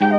Welcome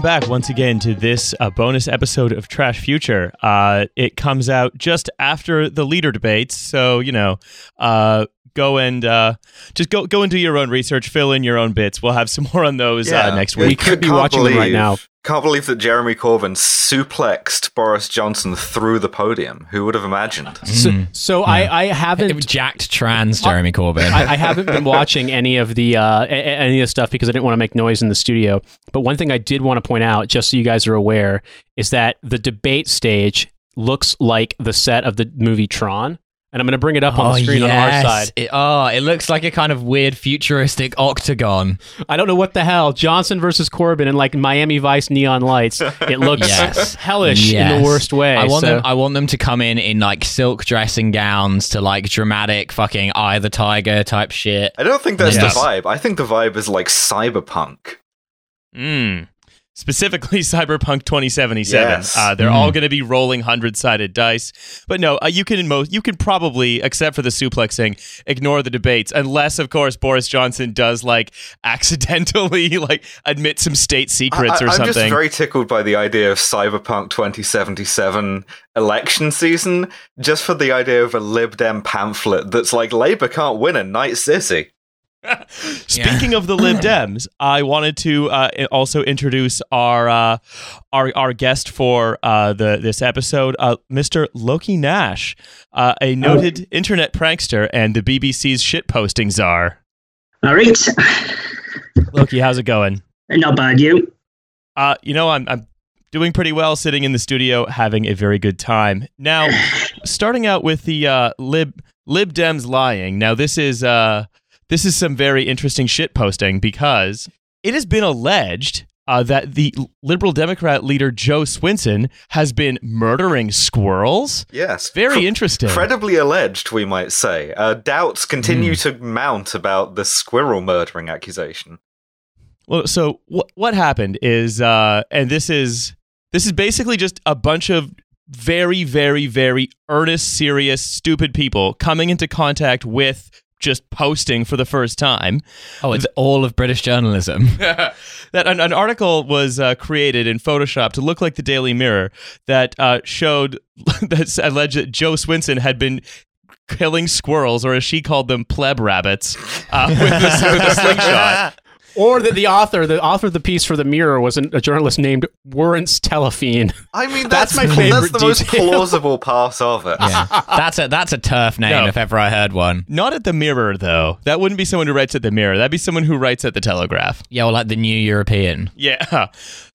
back once again to this uh, bonus episode of Trash Future. Uh, it comes out just after the leader debates, so you know, uh, go and uh, just go go and do your own research, fill in your own bits. We'll have some more on those uh, next week. We could be watching them right now. Can't believe that Jeremy Corbyn suplexed Boris Johnson through the podium. Who would have imagined? So, so I, I haven't jacked trans Jeremy Corbyn. I, I haven't been watching any of the uh, a- a- any of the stuff because I didn't want to make noise in the studio. But one thing I did want to point out, just so you guys are aware, is that the debate stage looks like the set of the movie Tron. And I'm going to bring it up on the screen on our side. It, oh, it looks like a kind of weird futuristic octagon. I don't know what the hell Johnson versus Corbyn and like Miami Vice neon lights. It looks Yes. hellish in the worst way. I want so- them. I want them to come in in like silk dressing gowns to like dramatic fucking Eye of the Tiger type shit. I don't think that's Yes. the vibe. I think the vibe is like cyberpunk. Mm. Specifically, Cyberpunk 2077. Yes. Uh, they're Mm. all going to be rolling hundred-sided dice. But no, uh, you can most you can probably, except for the suplexing, ignore the debates, unless of course Boris Johnson does like accidentally like admit some state secrets or something I, or am something. just very tickled by the idea of Cyberpunk 2077 election season, just for the idea of a Lib Dem pamphlet that's like Labour can't win in Night City. Speaking of the Lib Dems, I wanted to uh, also introduce our uh, our our guest for uh, the this episode, uh, Mr. Loki Nash, uh, a noted internet prankster and the BBC's shitposting czar. All right. Loki, how's it going? Not bad, you. Uh, you know, I'm I'm doing pretty well, sitting in the studio, having a very good time. Now, starting out with the uh, lib lib Dems lying. Now, this is uh, this is some very interesting shit posting because it has been alleged. Uh, that the Liberal Democrat leader Jo Swinson has been murdering squirrels. Yes. Very interesting. Credibly alleged, we might say. Uh, doubts continue Hmm. to mount about the squirrel murdering accusation. Well, so what what happened is, uh, and this is this is basically just a bunch of very, very, very earnest, serious, stupid people coming into contact with just posting for the first time. Oh, it's all of British journalism. that an, an article was uh, created in Photoshop to look like the Daily Mirror that uh, showed that alleged that Jo Swinson had been killing squirrels, or as she called them, pleb rabbits, uh, with, a, with a slingshot. or that the author, the author of the piece for the Mirror, was an, a journalist named Warrants Telefine. I mean, That's that's, my favorite That's the most plausible part of it. yeah, that's a that's a turf name No. if ever I heard one. Not at the Mirror, though. That wouldn't be someone who writes at the Mirror. That'd be someone who writes at the Telegraph. Yeah, well, like the New European. Yeah.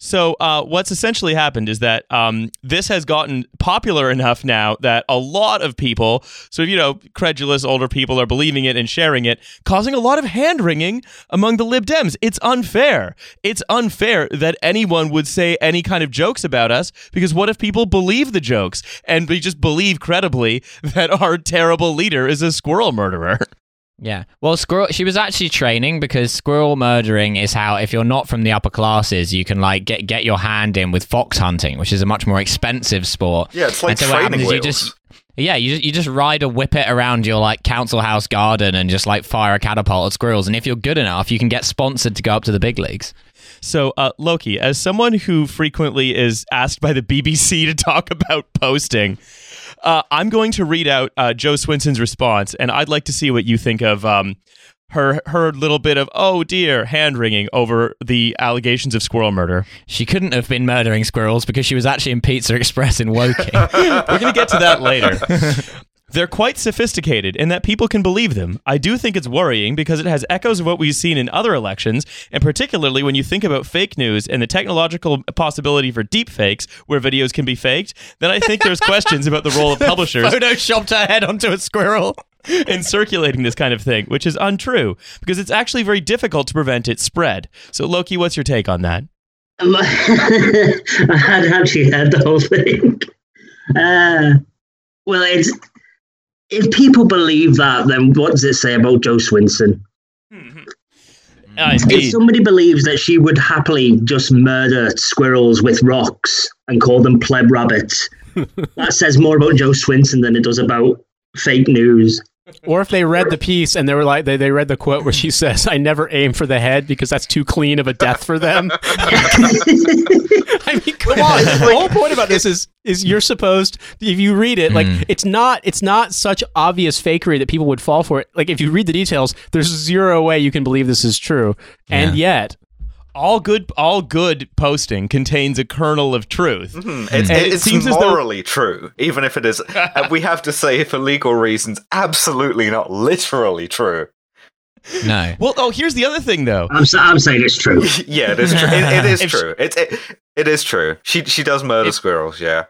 So uh, what's essentially happened is that um, this has gotten popular enough now that a lot of people, so you know, credulous older people are believing it and sharing it, causing a lot of hand wringing among the Lib Dems. It's unfair. It's unfair that anyone would say any kind of jokes about us because what if people believe the jokes and they just believe credibly that our terrible leader is a squirrel murderer? Yeah. Well, squirrel. She was actually training because squirrel murdering is how, if you're not from the upper classes, you can like get get your hand in with fox hunting, which is a much more expensive sport. Yeah, it's like And so what training happens is you just yeah, you just, you just ride a whippet around your like council house garden and just like fire a catapult at squirrels. And if you're good enough, you can get sponsored to go up to the big leagues. So, uh, Loki, as someone who frequently is asked by the BBC to talk about posting, uh, I'm going to read out uh, Jo Swinson's response, and I'd like to see what you think of um, her her little bit of oh dear hand wringing over the allegations of squirrel murder. She couldn't have been murdering squirrels because she was actually in Pizza Express in Woking. We're going to get to that later. They're quite sophisticated in that people can believe them. I do think it's worrying because it has echoes of what we've seen in other elections, and particularly when you think about fake news and the technological possibility for deep fakes where videos can be faked, then I think there's questions about the role of publishers Photoshopped her head onto a squirrel. in circulating this kind of thing, which is untrue because it's actually very difficult to prevent its spread. So, Loki, what's your take on that? Um, I had actually heard the whole thing. Uh, well, it's if people believe that, then what does it say about Jo Swinson? Uh, If somebody believes that she would happily just murder squirrels with rocks and call them pleb rabbits, that says more about Jo Swinson than it does about fake news. Or if they read the piece and they were like, they, they read the quote where she says, I never aim for the head because that's too clean of a death for them. I mean, come on. the whole point about this is is you're supposed if you read it, like mm. it's not it's not such obvious fakery that people would fall for it. Like if you read the details, there's zero way you can believe this is true. And yet all good all good posting contains a kernel of truth. Hmm, It's, And it it's seems as though- morally true, even if it is. we have to say, for legal reasons, absolutely not literally true. No. Well, oh, here's the other thing though. I'm, sa- I'm saying it's true. yeah, it is true. It, it is If she- true. It, it it is true. She she does murder If- squirrels. Yeah.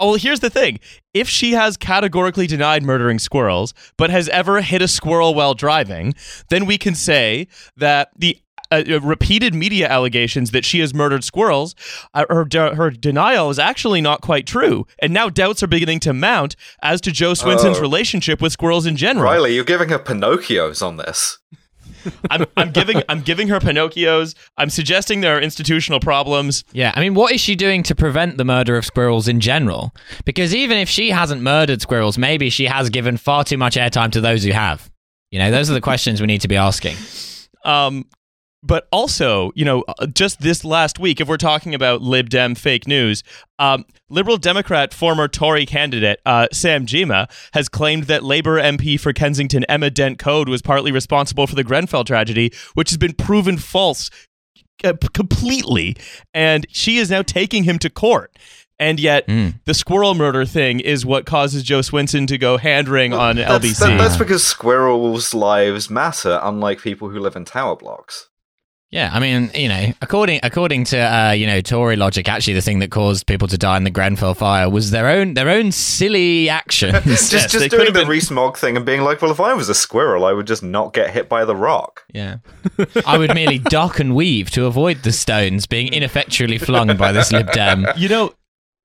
Oh, well, here's the thing. If she has categorically denied murdering squirrels, but has ever hit a squirrel while driving, then we can say that the uh, uh, repeated media allegations that she has murdered squirrels, uh, her, de- her denial is actually not quite true. And now doubts are beginning to mount as to Jo Swinson's Oh. relationship with squirrels in general. Riley, you're giving her Pinocchios on this. I'm, I'm giving I'm giving her Pinocchios. I'm suggesting there are institutional problems. Yeah, I mean, what is she doing to prevent the murder of squirrels in general? Because even if she hasn't murdered squirrels, maybe she has given far too much airtime to those who have. You know, those are the questions we need to be asking. Um, but also, you know, uh, just this last week, if we're talking about Lib Dem fake news, um, Liberal Democrat former Tory candidate uh, Sam Gyimah has claimed that Labour MP for Kensington Emma Dent Coad was partly responsible for the Grenfell tragedy, which has been proven false uh, completely. And she is now taking him to court. And yet, Mm. the squirrel murder thing is what causes Jo Swinson to go hand wring on That's, LBC. that- that's because squirrels' lives matter, unlike people who live in tower blocks. Yeah, I mean, you know, according according to uh, you know Tory logic, actually, the thing that caused people to die in the Grenfell fire was their own their own silly actions. Just Yes, just doing the been- Rees Mogg thing and being like, well, if I was a squirrel, I would just not get hit by the rock. yeah, I would merely duck and weave to avoid the stones being ineffectually flung by this Lib Dem. You know,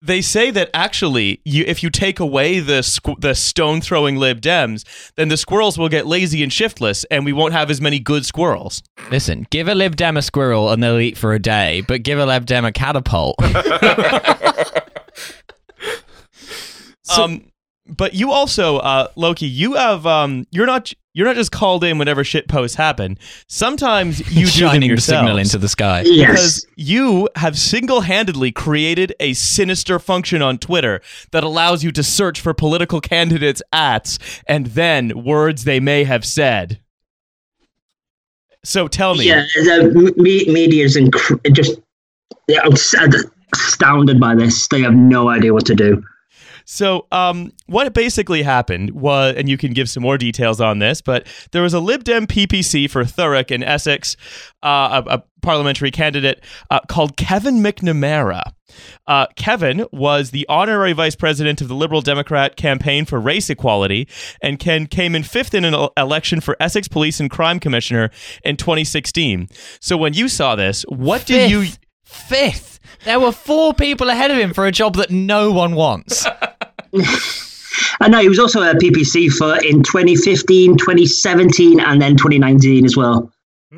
they say that actually, you if you take away the squ- the stone throwing Lib Dems, then the squirrels will get lazy and shiftless, and we won't have as many good squirrels. Listen, give a Lib Dem a squirrel and they'll eat for a day, but give a Lib Dem a catapult. um, but you also, uh, Loki, you have um, you're not you're not just called in whenever shit posts happen. Sometimes you do them shining the signal into the sky. Yes. Because you have single handedly created a sinister function on Twitter that allows you to search for political candidates' ats and then words they may have said. So tell me. Yeah, the media is inc- just yeah, I'm astounded by this. They have no idea what to do. So, um, what basically happened was, and you can give some more details on this, but there was a Lib Dem PPC for Thurrock in Essex, uh, a, a parliamentary candidate uh, called Kevin McNamara. Uh, Kevin was the honorary vice president of the Liberal Democrat campaign for race equality, and Ken came in fifth in an election for Essex Police and Crime Commissioner in 2016. So, when you saw this, what did you? Fifth. There were four people ahead of him for a job that no one wants. I know he was also a PPC for in 2015, 2017, and then 2019 as well.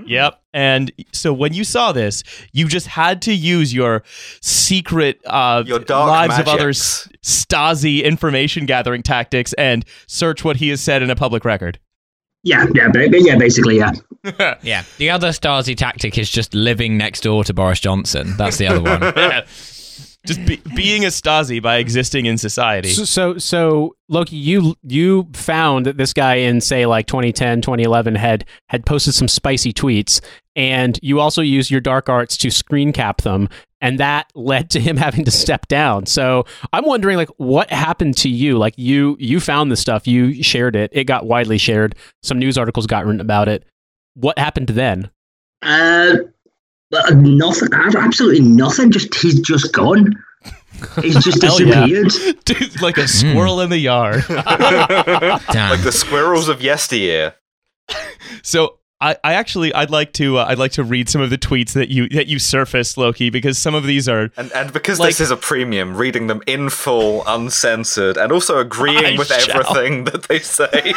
Yep. And so when you saw this, you just had to use your secret uh, Your dark lives of others Stasi information gathering tactics and search what he has said in a public record. Yeah, yeah, ba- yeah, basically, yeah. yeah. The other Stasi tactic is just living next door to Boris Johnson. That's the other one. just be, being a Stasi by existing in society. So, so, so Loki, you you found that this guy in say like 2010, 2011 had had posted some spicy tweets, and you also used your dark arts to screen cap them, and that led to him having to step down. So I'm wondering, like, what happened to you? Like, you you found the stuff, you shared it, it got widely shared, some news articles got written about it. What happened then? Uh, uh, nothing, absolutely nothing. Just he's just gone. He's just Hell yeah. disappeared. Dude, like a squirrel in the yard. Damn. Like the squirrels of yesteryear. so I, I actually I'd like to uh, I'd like to read some of the tweets that you that you surfaced Loki because some of these are And and because Like- this is a premium, reading them in full, uncensored, and also agreeing I with shall. everything that they say.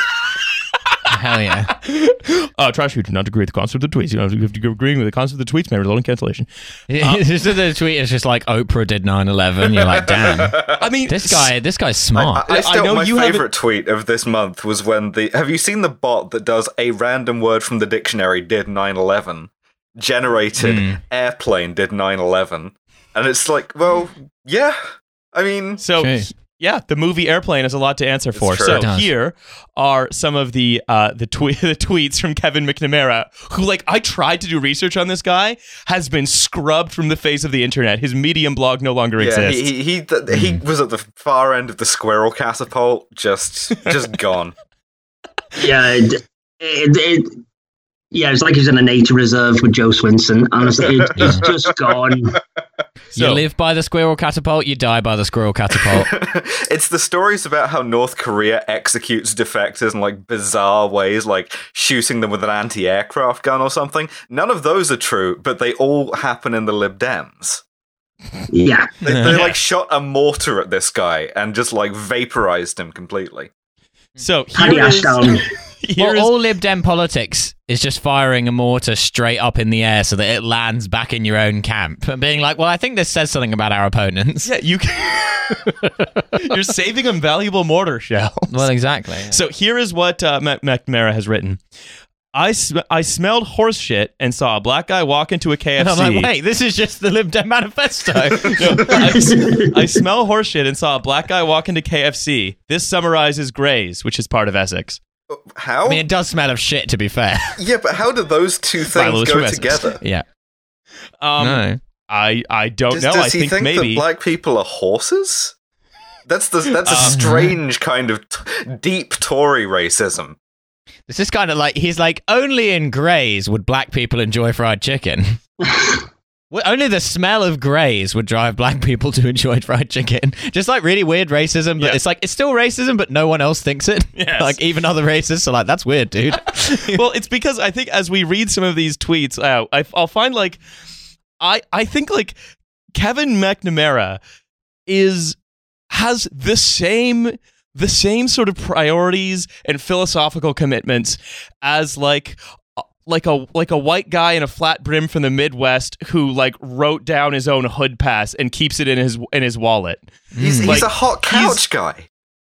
Hell yeah. uh, trash, you do not agree with the concept of the tweets. You know, if you have to agree with the concept of the tweets may result in cancellation. It's just the tweet is just like Oprah did 9/11. You're like, damn, I mean, this guy, this guy's smart. I, I I still, know my you haven't- favorite tweet of this month was when the. Have you seen the bot that does a random word from the dictionary did 9/11, generated Hmm. airplane did 9/11, and it's like, well, yeah. I mean, So True. Yeah, the movie Airplane has a lot to answer for. true. So here are some of the uh, the, twe- the tweets from Kevin McNamara, who like I tried to do research on this guy, has been scrubbed from the face of the internet. His Medium blog no longer yeah, exists. he he he, th- he Hmm. was at the far end of the squirrel catapult, just just gone. Yeah, it, it, it, yeah, it's like he's in a nature reserve with Jo Swinson. Honestly, it, he's just gone. So- you live by the squirrel catapult, you die by the squirrel catapult. it's the stories about how North Korea executes defectors in like bizarre ways, like shooting them with an anti-aircraft gun or something. None of those are true, but they all happen in the Lib Dems. Yeah, They, they like shot a mortar at this guy and just like vaporized him completely. So Paddy here is, Ashdown. here Well, all Lib Dem politics is just firing a mortar straight up in the air so that it lands back in your own camp and being like, well, I think this says something about our opponents. yeah, you can, you're saving them valuable mortar shells. Well, exactly. So here is what uh, McNamara has written. I, sm- I smelled horse shit and saw a black guy walk into a KFC. And I'm like, wait, this is just the Lib Dem manifesto. No, I, s- I smell horse shit and saw a black guy walk into KFC. This summarizes Grays, which is part of Essex. How? I mean, it does smell of shit, to be fair. yeah, but how do those two things Louis go from together? yeah. Um, no. I I don't Does, know. does I he think, think maybe. that black people are horses? That's the that's a Um, strange kind of t- deep Tory racism. This is kind of like, he's like, only in Grays would black people enjoy fried chicken. Well, Only the smell of Grays would drive black people to enjoy fried chicken. Just like really weird racism, but Yeah. it's like, it's still racism, but no one else thinks it. Yes. Like, even other racists are like, that's weird, dude. well, it's because I think as we read some of these tweets out, I, I'll find like I I think like Kevin McNamara is has the same the same sort of priorities and philosophical commitments as like uh, like a like a white guy in a flat brim from the Midwest who like wrote down his own hood pass and keeps it in his in his wallet. He's he's a hot couch guy.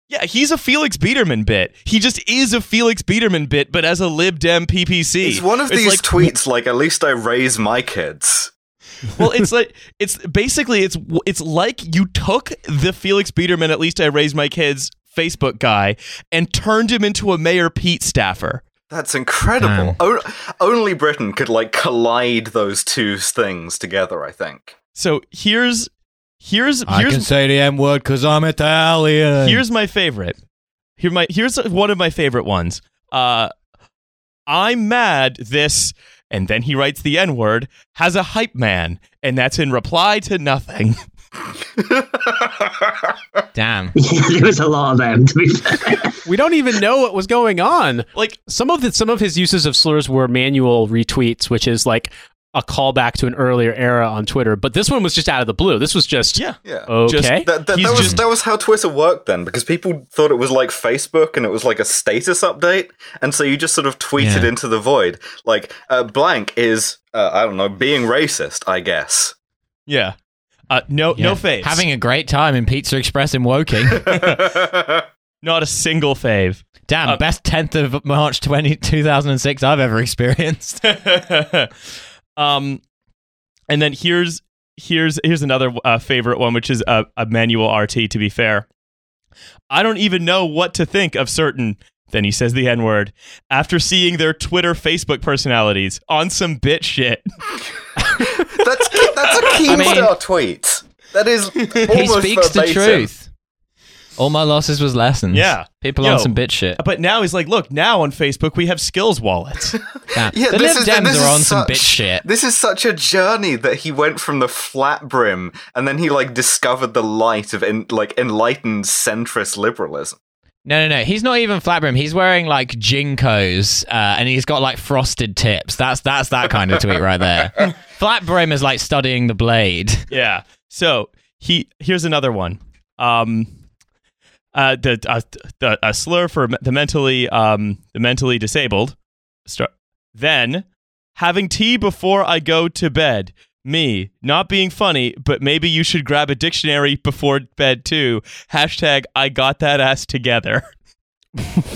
Yeah, he's a Felix Biederman bit. He just is a Felix Biederman bit, but as a Lib Dem PPC. It's one of It's these like, tweets like at least I raise my kids. well, it's like it's basically it's it's like you took the Felix Biederman. At least I raised my kids Facebook guy and turned him into a Mayor Pete staffer. That's incredible. O- only Britain could like collide those two things together, I think. So here's here's here's say the M word because I'm Italian. here's my favorite. Here my here's one of my favorite ones. Uh, I'm mad. This and then he writes the N word has a hype man, and that's in reply to nothing. Damn. there was a lot of them, to be fair. We don't even know what was going on. Like Some of the, some of his uses of slurs were manual retweets, which is like a callback to an earlier era on Twitter. But this one was just out of the blue. This was just yeah, yeah. okay. Just- That, that, that was just- that was how Twitter worked then, because people thought it was like Facebook and it was like a status update, and so you just sort of tweeted Yeah. into the void, like uh, blank is uh, I don't know being racist, I guess. yeah. Uh, no, Yeah. no faves. Having a great time in Pizza Express in Woking. not a single fave. Damn, Uh, best 10th of March 20, 2006 I've ever experienced. um, and then here's here's here's another uh, favorite one, which is a, a manual RT. To be fair, I don't even know what to think of certain. Then he says the N word after seeing their Twitter, Facebook personalities on some bit shit. that's that's a Keemstar tweet. That is almost he speaks the truth. All my losses was lessons. Yeah. People Yo. on some bit shit. But now he's like, look, now on Facebook we have skills wallets. Damn. Yeah, the this Lib is- Dems this are is on some such- bit shit. This is such a journey that he went from the flat brim, and then he like discovered the light of en- like enlightened centrist liberalism. No, no, no. He's not even flat brim. He's wearing like JNCOs, uh, and he's got like frosted tips. That's that's that kind of tweet right there. flat brim is like studying the blade. yeah. So he here's another one. Um, uh, the, uh, the a slur for the mentally um the mentally disabled. Then having tea before I go to bed. Me not being funny, but maybe you should grab a dictionary before bed too. Hashtag I got that ass together.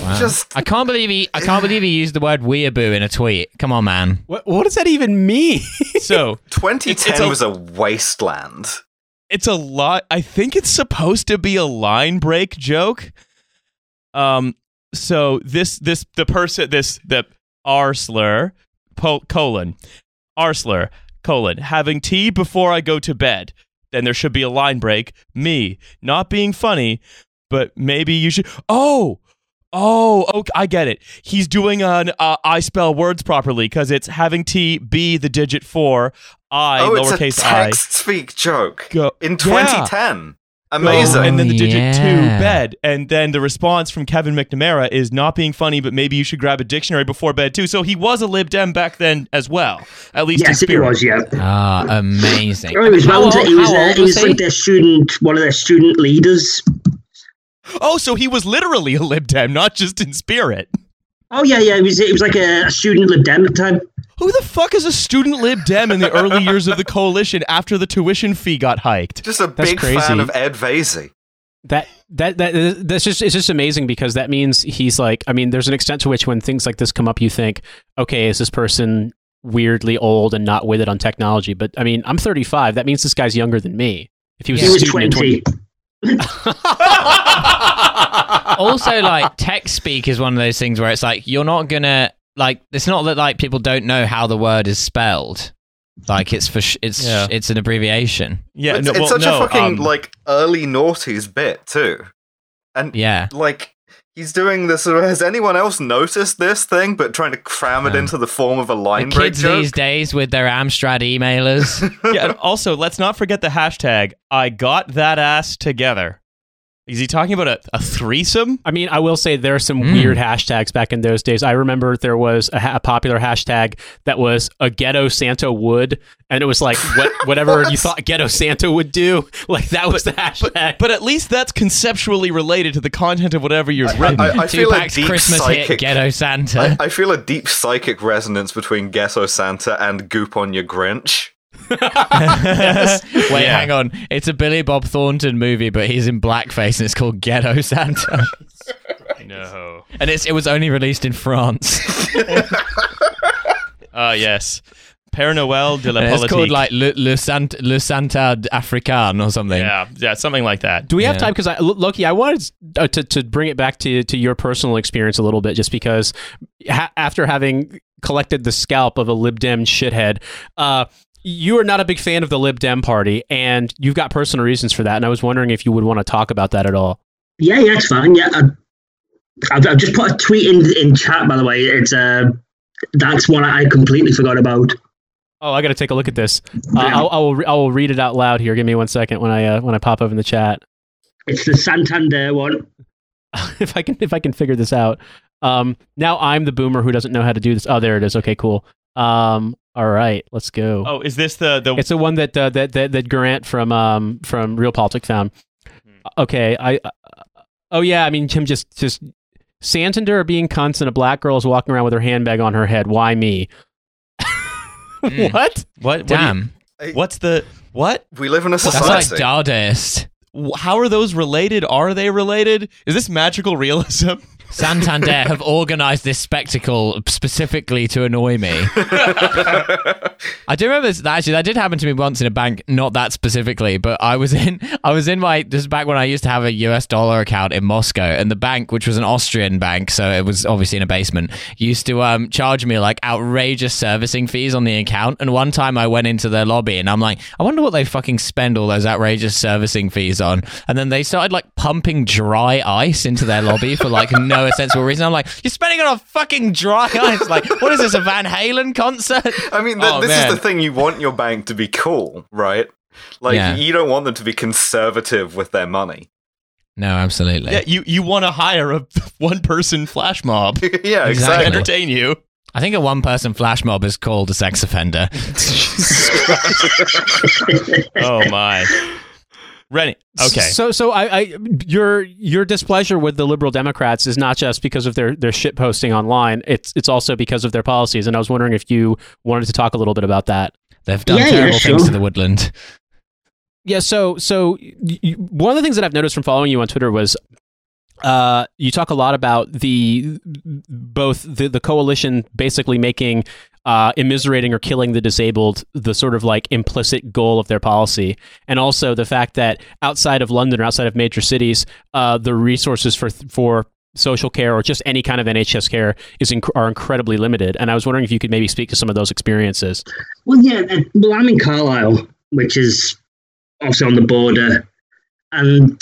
Wow. Just- I can't believe he. I can't believe he used the word weeaboo in a tweet. Come on, man. What, what does that even mean? So 2010 It's- it's a- was a wasteland. it's a lot. I think it's supposed to be a line break joke. Um. So this this the person this the R slur po, colon R slur colon having tea before I go to bed. Then there should be a line break. Me not being funny, but maybe you should. Oh. Oh, okay, I get it. He's doing an uh, I spell words properly because it's having T be the digit four, I oh, it's a lowercase I text speak joke go in Yeah. 2010. Amazing. Oh, and then the digit yeah. two bed. And then the response from Kevin McNamara is not being funny, but maybe you should grab a dictionary before bed too. So he was a Lib Dem back then as well, at least in Yes, it spirit. was. Yeah. Ah, amazing. Oh, he was, How well, old- he was, uh, old he was he? like their student, one of their student leaders. Oh, so he was literally a Lib Dem, not just in spirit. Oh yeah, yeah. He was, he was like a, a student Lib Dem at the time. Who the fuck is a student Lib Dem in the early years of the coalition after the tuition fee got hiked? Just a That's big crazy. fan of Ed Davey. that that that uh, that's just it's just amazing because that means he's like I mean there's an extent to which when things like this come up you think okay is this person weirdly old and not with it on technology but I mean I'm 35 that means this guy's younger than me if he was He a was student in 20. also, like tech speak is one of those things where it's like you're not gonna like. It's not that like people don't know how the word is spelled. Like it's for sh- it's Yeah. it's an abbreviation. Yeah, it's no, it's well, such no, a fucking um, like early noughties bit too. And Yeah. like he's doing this. Has anyone else noticed this thing? But trying to cram it No. into the form of a The line break kids joke. these days with their Amstrad emailers. yeah, also let's not forget the hashtag I got that ass together. Is he talking about a, a threesome? I mean, I will say there are some Mm. weird hashtags back in those days. I remember there was a, ha- a popular hashtag that was a ghetto Santa would, and it was like what, whatever What? you thought ghetto Santa would do. Like that was the hashtag. But at least that's conceptually related to the content of whatever you've I, written. I, I feel a deep Christmas psychic. hit Ghetto Santa. I, I feel a deep psychic resonance between Ghetto Santa and Goop on Your Grinch. Wait, Yeah. hang on. It's a Billy Bob Thornton movie, but he's in blackface and it's called Ghetto Santa. no. and it's it was only released in France. Ah, yes. Père Noël de la And it's called like Le, Le, Sant, Le Santa Africain or something. yeah, yeah, something like that. Do we have Yeah. time? Because I, L- Loki, I wanted uh, to to bring it back to to your personal experience a little bit, just because ha- after having collected the scalp of a Lib Dem shithead, uh, you are not a big fan of the Lib Dem party, and you've got personal reasons for that. And I was wondering if you would want to talk about that at all. Yeah, yeah, it's fine. Yeah, I, I've, I've just put a tweet in in chat. By the way, it's uh, that's one I completely forgot about. Oh, I got to take a look at this. Uh. I'll, I will re- I will read it out loud here. Give me one second when I uh, when I pop up in the chat. It's the Santander one. if I can if I can figure this out. Um, now I'm the boomer who doesn't know how to do this. Oh, there it is. Okay, cool. Um, all right, let's go. Oh, is this the the It's the one that uh, that that that Grant from um from Real Politic found. Okay, I. Uh, oh yeah, I mean Tim just just Santander are being cunts and a black girl is walking around with her handbag on her head. Why me? Mm. what? what? what you- Damn. what's the what? We live in a society. That's society. like Dadaist. How are those related? Are they related? Is this magical realism? Santander have organized this spectacle specifically to annoy me. I do remember this, actually that did happen to me once in a bank, not that specifically, but I was in I was in my this is back when I used to have a US dollar account in Moscow and the bank, which was an Austrian bank, so it was obviously in a basement, used to um charge me like outrageous servicing fees on the account. And one time I went into their lobby and I'm like, I wonder what they fucking spend all those outrageous servicing fees on. And then they started like pumping dry ice into their lobby for like no sensible reason. I'm like, you're spending it on a fucking dry ice. Like, what is this, a Van Halen concert? I mean, th- Oh, this man. is the thing. You want your bank to be cool, right? Like, Yeah. you don't want them to be conservative with their money. No, absolutely. Yeah, you you want to hire a one person flash mob yeah, Exactly. exactly. entertain you. I think a one person flash mob is called a sex offender. Oh my. Rennie. Okay. So, so I, I, your your displeasure with the liberal Democrats is not just because of their their shit posting online. It's it's also because of their policies. And I was wondering if you wanted to talk a little bit about that. They've done Yeah, yeah, terrible things sure. to the woodland. Yeah. So, so y y one of the things that I've noticed from following you on Twitter was. Uh, you talk a lot about the both the, the coalition basically making uh, immiserating or killing the disabled the sort of like implicit goal of their policy, and also the fact that outside of London or outside of major cities, uh, the resources for for social care or just any kind of NHS care is inc- are incredibly limited. And I was wondering if you could maybe speak to some of those experiences. Well, yeah, well, I'm in Carlisle, which is also on the border, and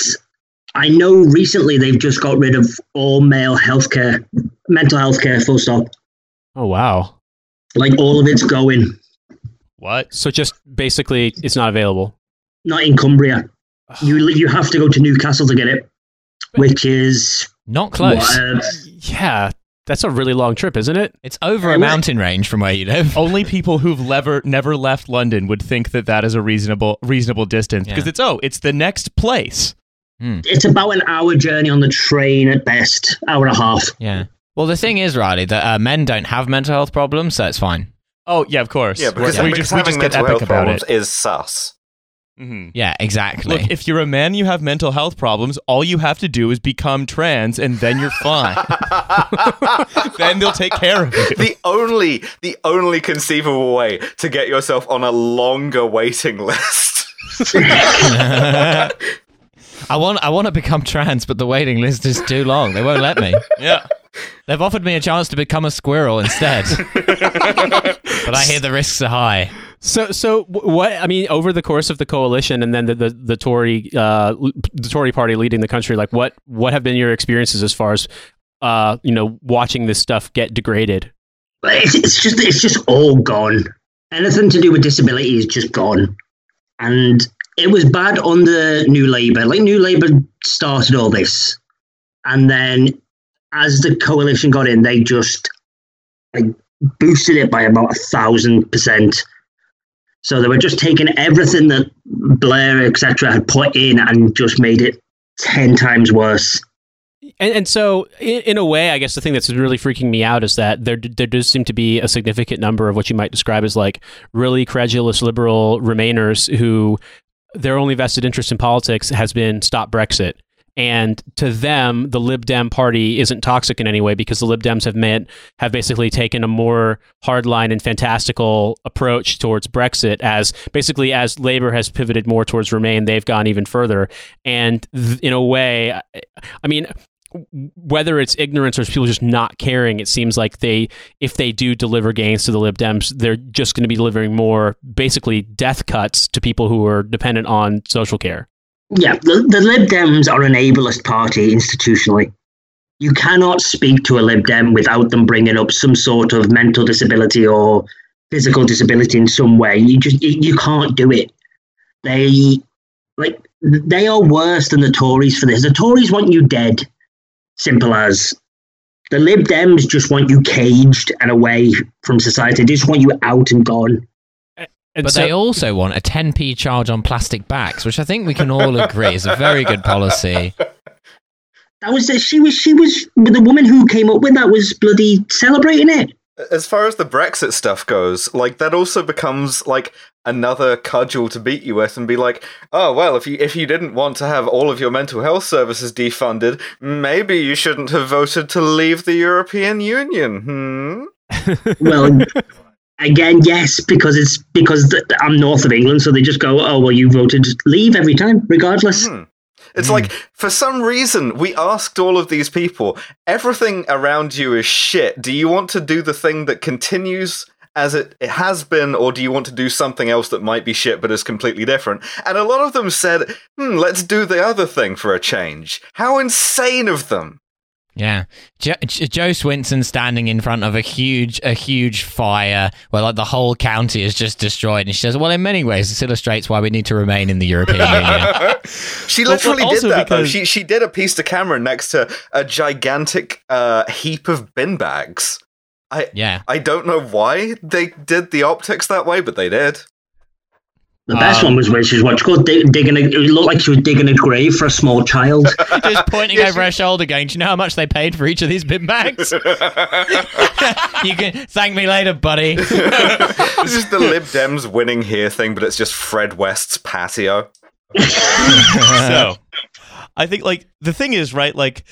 I know recently they've just got rid of all male healthcare, mental health care, full stop. Oh wow! Like all of it's going, What? So just basically, it's not available. not in Cumbria. You you have to go to Newcastle to get it, which is Not close. what, uh, Yeah, that's a really long trip, isn't it? It's over a mountain range from where you live. Only people who've never never left London would think that that is a reasonable reasonable distance Yeah. because it's oh, it's the next place. it's about an hour journey on the train at best, hour and a half. Yeah. Well, the thing is, Riley, that uh, men don't have mental health problems, so it's fine. Oh yeah, of course. Yeah, because, we because just we just get epic about it. is sus. Mhm. Yeah, exactly. Look, if you're a man, you have mental health problems. All you have to do is become trans, and then you're fine. then they'll take care of you. the only the only conceivable way to get yourself on a longer waiting list. I want I want to become trans, but the waiting list is too long. They won't let me. Yeah. They've offered me a chance to become a squirrel instead. but I hear the risks are high. So, so what? I mean, over the course of the coalition, and then the the, the Tory uh, the Tory party leading the country, like what what have been your experiences as far as uh, you know watching this stuff get degraded? It's, it's just it's just all gone. Anything to do with disability is just gone, and it was bad under New Labour. Like New Labour started all this, and then as the coalition got in, they just like boosted it by about a thousand percent. So they were just taking everything that Blair etc. had put in and just made it ten times worse. And, and so, in, in a way, I guess the thing that's really freaking me out is that there there does seem to be a significant number of what you might describe as like really credulous liberal Remainers who their only vested interest in politics has been stop Brexit. And to them, the Lib Dem party isn't toxic in any way because the Lib Dems have meant have basically taken a more hardline and fantastical approach towards Brexit. As basically as Labour has pivoted more towards Remain, they've gone even further. And th- in a way, I- I mean, whether it's ignorance or people just not caring, it seems like they, if they do deliver gains to the Lib Dems, they're just going to be delivering more, basically death cuts to people who are dependent on social care. Yeah, the, the Lib Dems are an ableist party institutionally. You cannot speak to a Lib Dem without them bringing up some sort of mental disability or physical disability in some way. You just you, you can't do it. They like they are worse than the Tories for this. The Tories want you dead, simple as. The Lib Dems just want you caged and away from society. They just want you out and gone. Uh, and But so- they also want a 10p charge on plastic bags, which I think we can all agree is a very good policy. That was she was she was the woman who came up with that was bloody celebrating it. As far as the Brexit stuff goes, like that also becomes like another cudgel to beat you with and be like, oh well, if you if you didn't want to have all of your mental health services defunded, maybe you shouldn't have voted to leave the European Union. Hmm. Well, again, yes, because it's because th- I'm north of England, so they just go, oh well, you voted leave every time, regardless. Hmm. It's like for some reason we asked all of these people, everything around you is shit. Do you want to do the thing that continues as it, it has been, or do you want to do something else that might be shit but is completely different? And a lot of them said, hmm, let's do the other thing for a change. How insane of them! Yeah, jo- J- Jo Swinson standing in front of a huge, a huge fire where like the whole county is just destroyed, and she says, "Well, in many ways, this illustrates why we need to remain in the European Union." She Well, literally also did that though. because- She she did a piece to camera next to a gigantic uh, heap of bin bags. I Yeah, I don't know why they did the optics that way, but they did. The best Um, one was where she was what you call dig, digging. A, it looked like she was digging a grave for a small child. Just pointing over her shoulder, going, "Do you know how much they paid for each of these bin bags? you can thank me later, buddy." This is the Lib Dems winning here thing, but it's just Fred West's patio. so I think like the thing is right like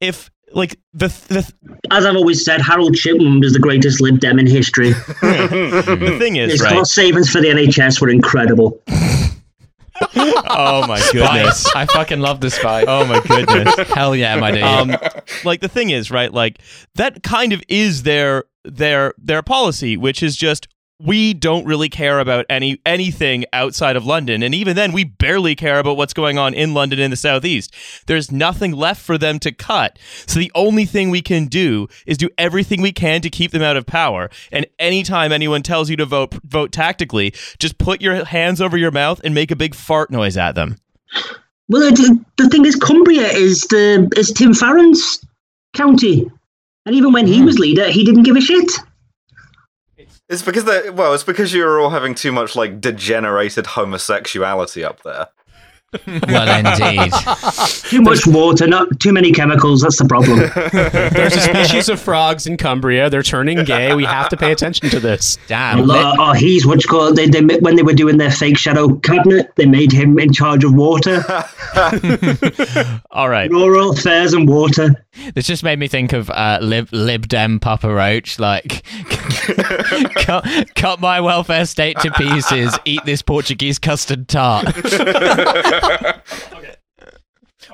if like the the As I've always said, Harold Shipman was the greatest Lib Dem in history. the thing is His right. cost savings for the NHS were incredible. Oh my goodness. Spice. I fucking love the spice. Oh my goodness. Hell yeah, my dude. um, like the thing is, right? Like that kind of is their their their policy, which is just we don't really care about any anything outside of London, and even then, we barely care about what's going on in London in the southeast. There's nothing left for them to cut, so the only thing we can do is do everything we can to keep them out of power. And anytime anyone tells you to vote vote tactically, just put your hands over your mouth and make a big fart noise at them. Well, the, the thing is, Cumbria is the is Tim Farron's county, and even when he hmm. was leader, he didn't give a shit. It's because they well, it's because you're all having too much like degenerated homosexuality up there. Well, indeed. Too much water, not too many chemicals. That's the problem. There's a species of frogs in Cumbria. They're turning gay. We have to pay attention to this. Damn. oh, oh, he's what you call they, they when they were doing their fake shadow cabinet, they made him in charge of water, All right. rural affairs and water. This just made me think of uh, Lib, Lib Dem Papa Roach. Like, cut, cut my welfare state to pieces. Eat this Portuguese custard tart.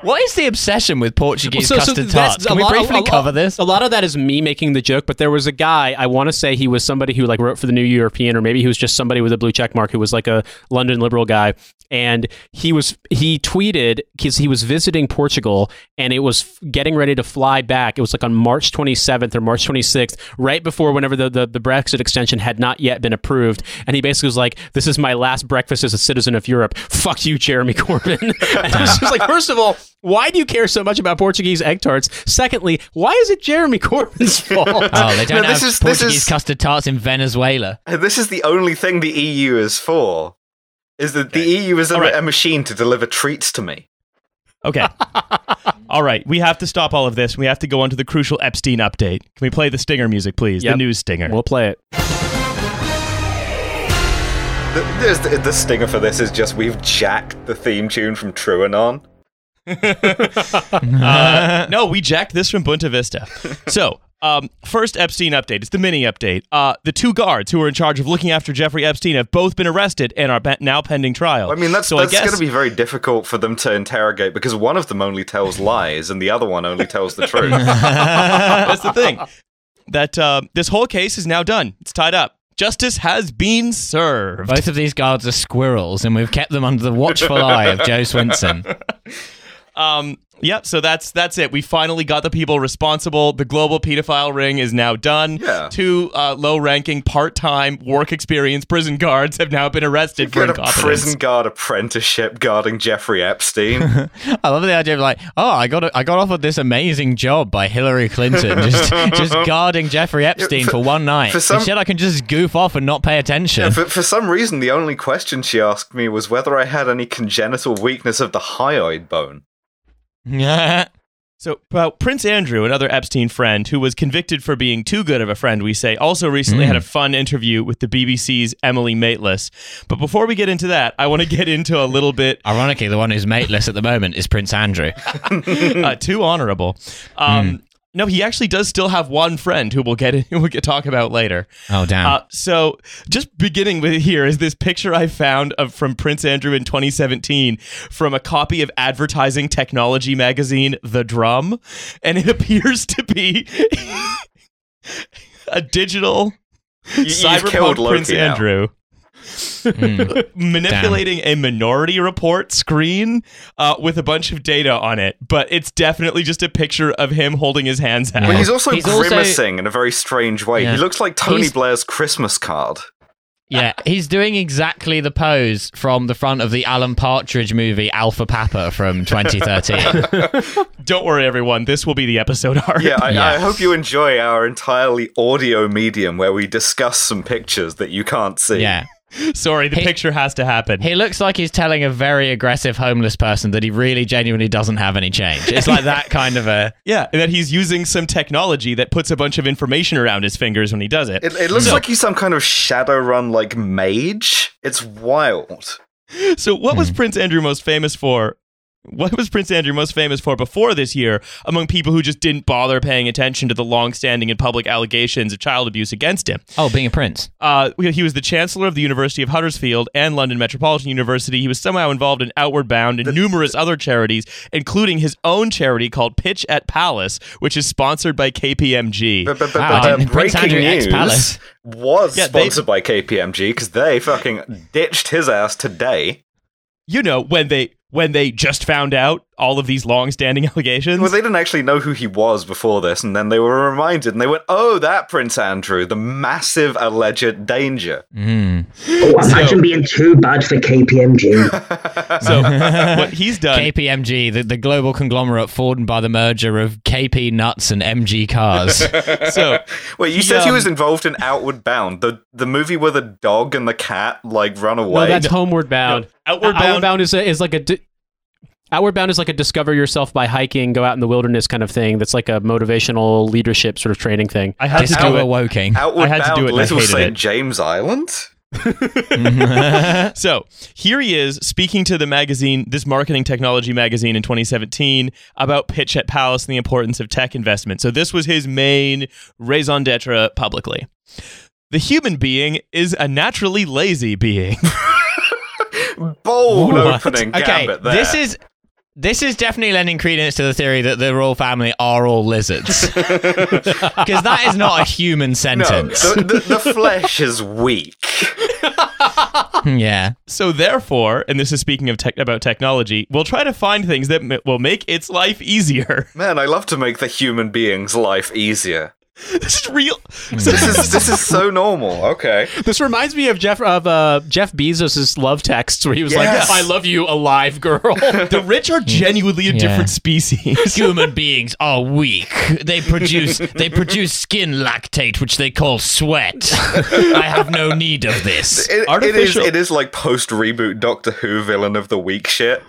What is the obsession with Portuguese So- so custard that's- tarts? a Can we lot- briefly a cover this? A lot of that is me making the joke, but there was a guy, I want to say he was somebody who like wrote for the New European, or maybe he was just somebody with a blue check mark who was like a London liberal guy. And he was he tweeted because he was visiting Portugal and it was f- getting ready to fly back. It was like on March 27th or March 26th, right before whenever the, the, the Brexit extension had not yet been approved. And he basically was like, This is my last breakfast as a citizen of Europe. Fuck you, Jeremy Corbyn. and I was just like, first of all, why do you care so much about Portuguese egg tarts? Secondly, why is it Jeremy Corbyn's fault? Oh, they don't No, this have is- this Portuguese is- custard tarts in Venezuela. This is the only thing the EU is for. Is that the EU is a, All right. a machine to deliver treats to me. Okay. all right. We have to stop all of this. We have to go on to the crucial Epstein update. Can we play the stinger music, please? Yep. The news stinger. we'll play it. The, the, the stinger for this is just we've jacked the theme tune from True Anon. Uh, no, we jacked this from Bunta Vista. So, um, first Epstein update. It's the mini update. Uh, the two guards who were in charge of looking after Jeffrey Epstein have both been arrested and are pe- now pending trial. I mean, that's so that's I guess, going to be very difficult for them to interrogate because one of them only tells lies and the other one only tells the truth. that's the thing. That uh, this whole case is now done. It's tied up. Justice has been served. Both of these guards are squirrels, and we've kept them under the watchful eye of Jo Swinson. Um, yep. So that's that's it. We finally got the people responsible. The global pedophile ring is now done. Yeah. Two uh, low-ranking, part-time, work experience prison guards have now been arrested for Get a incompetence. prison guard apprenticeship guarding Jeffrey Epstein. I love the idea of like, oh, I got I got offered this amazing job by Hillary Clinton, just just guarding Jeffrey Epstein for- for, one night. for some- Instead, I can just goof off and not pay attention. for, for some reason, the only question she asked me was whether I had any congenital weakness of the hyoid bone. Yeah. So, well, Prince Andrew, another Epstein friend who was convicted for being too good of a friend, we say, also recently had a fun interview with the BBC's Emily Maitlis. But before we get into that, I want to get into a little bit Ironically, the one who's mateless at the moment is Prince Andrew. uh, too honorable. Um, No, he actually does still have one friend who we'll get who we'll get talk about later. Oh damn! Uh, so, just beginning with here is this picture I found of from Prince Andrew in 2017 from a copy of advertising technology magazine, The Drum, and it appears to be a digital You, you've cyberpunk Loki Prince now. Andrew manipulating a minority report screen uh, with a bunch of data on it, but it's definitely just a picture of him holding his hands out. But he's also He's also- grimacing in a very strange way. Yeah. He looks like Tony He's- Blair's Christmas card. yeah, he's doing exactly the pose from the front of the Alan Partridge movie Alpha Papa from 2013. Don't worry, everyone. This will be the episode art. Yeah, I, Yeah. I hope you enjoy our entirely audio medium where we discuss some pictures that you can't see. yeah. Sorry, the He- picture has to happen. He looks like he's telling a very aggressive homeless person that he really genuinely doesn't have any change. It's like that kind of a. Yeah, and that he's using some technology that puts a bunch of information around his fingers when he does it. It, it looks So- like he's some kind of Shadowrun like mage. It's wild. So, what was hmm. Prince Andrew most famous for? What was Prince Andrew most famous for before this year among people who just didn't bother paying attention to the long-standing and public allegations of child abuse against him? Oh, being a prince. Uh, he was the chancellor of the University of Huddersfield and London Metropolitan University. He was somehow involved in Outward Bound and numerous other charities, including his own charity called Pitch at Palace, which is sponsored by KPMG. But, but, but, Wow, uh, Prince breaking Andrew news ex-Palace? was Yeah, they- sponsored by KPMG because they fucking ditched his ass today. You know when they when they just found out all of these long-standing allegations. Well, they didn't actually know who he was before this, and then they were reminded, and they went, "Oh, that Prince Andrew, the massive alleged danger." Mm. Oh, imagine being too bad for KPMG. so what he's done KPMG, the, the global conglomerate formed by the merger of KP Nuts and MG Cars. so Wait, you He, said he um, was involved in Outward Bound, the the movie where the dog and the cat like run away. No, that's Homeward Bound. Outward Uh, Bound- Outward Bound is a, is like a. Di- Outward Bound is like a discover yourself by hiking, go out in the wilderness kind of thing. That's like a motivational leadership sort of training thing. I had to do Discover it. Woking. Outward I had to do it and I Little hated St. it. James Island. So here he is speaking to the magazine, this marketing technology magazine in 2017, about pitch at Palace and the importance of tech investment. So this was his main raison d'etre publicly. The human being is a naturally lazy being. Bold What? opening Okay, gambit there. this is this is definitely lending credence to the theory that the royal family are all lizards, because that is not a human no, sentence. the, the, the flesh is weak. Hmm, yeah, so therefore, and this is speaking of tech about technology, we'll try to find things that m- will make its life easier. Man, I love to make the human being's life easier. This is real. This is this is so normal. Okay. This reminds me of Jeff of uh, Jeff Bezos' love texts, where he was Yes. like, "I love you, alive girl." the rich are genuinely a Yeah. different species. human beings are weak. They produce they produce skin lactate, which they call sweat. I have no need of this. It, it is Artificial- it is like post reboot Doctor Who villain of the week shit.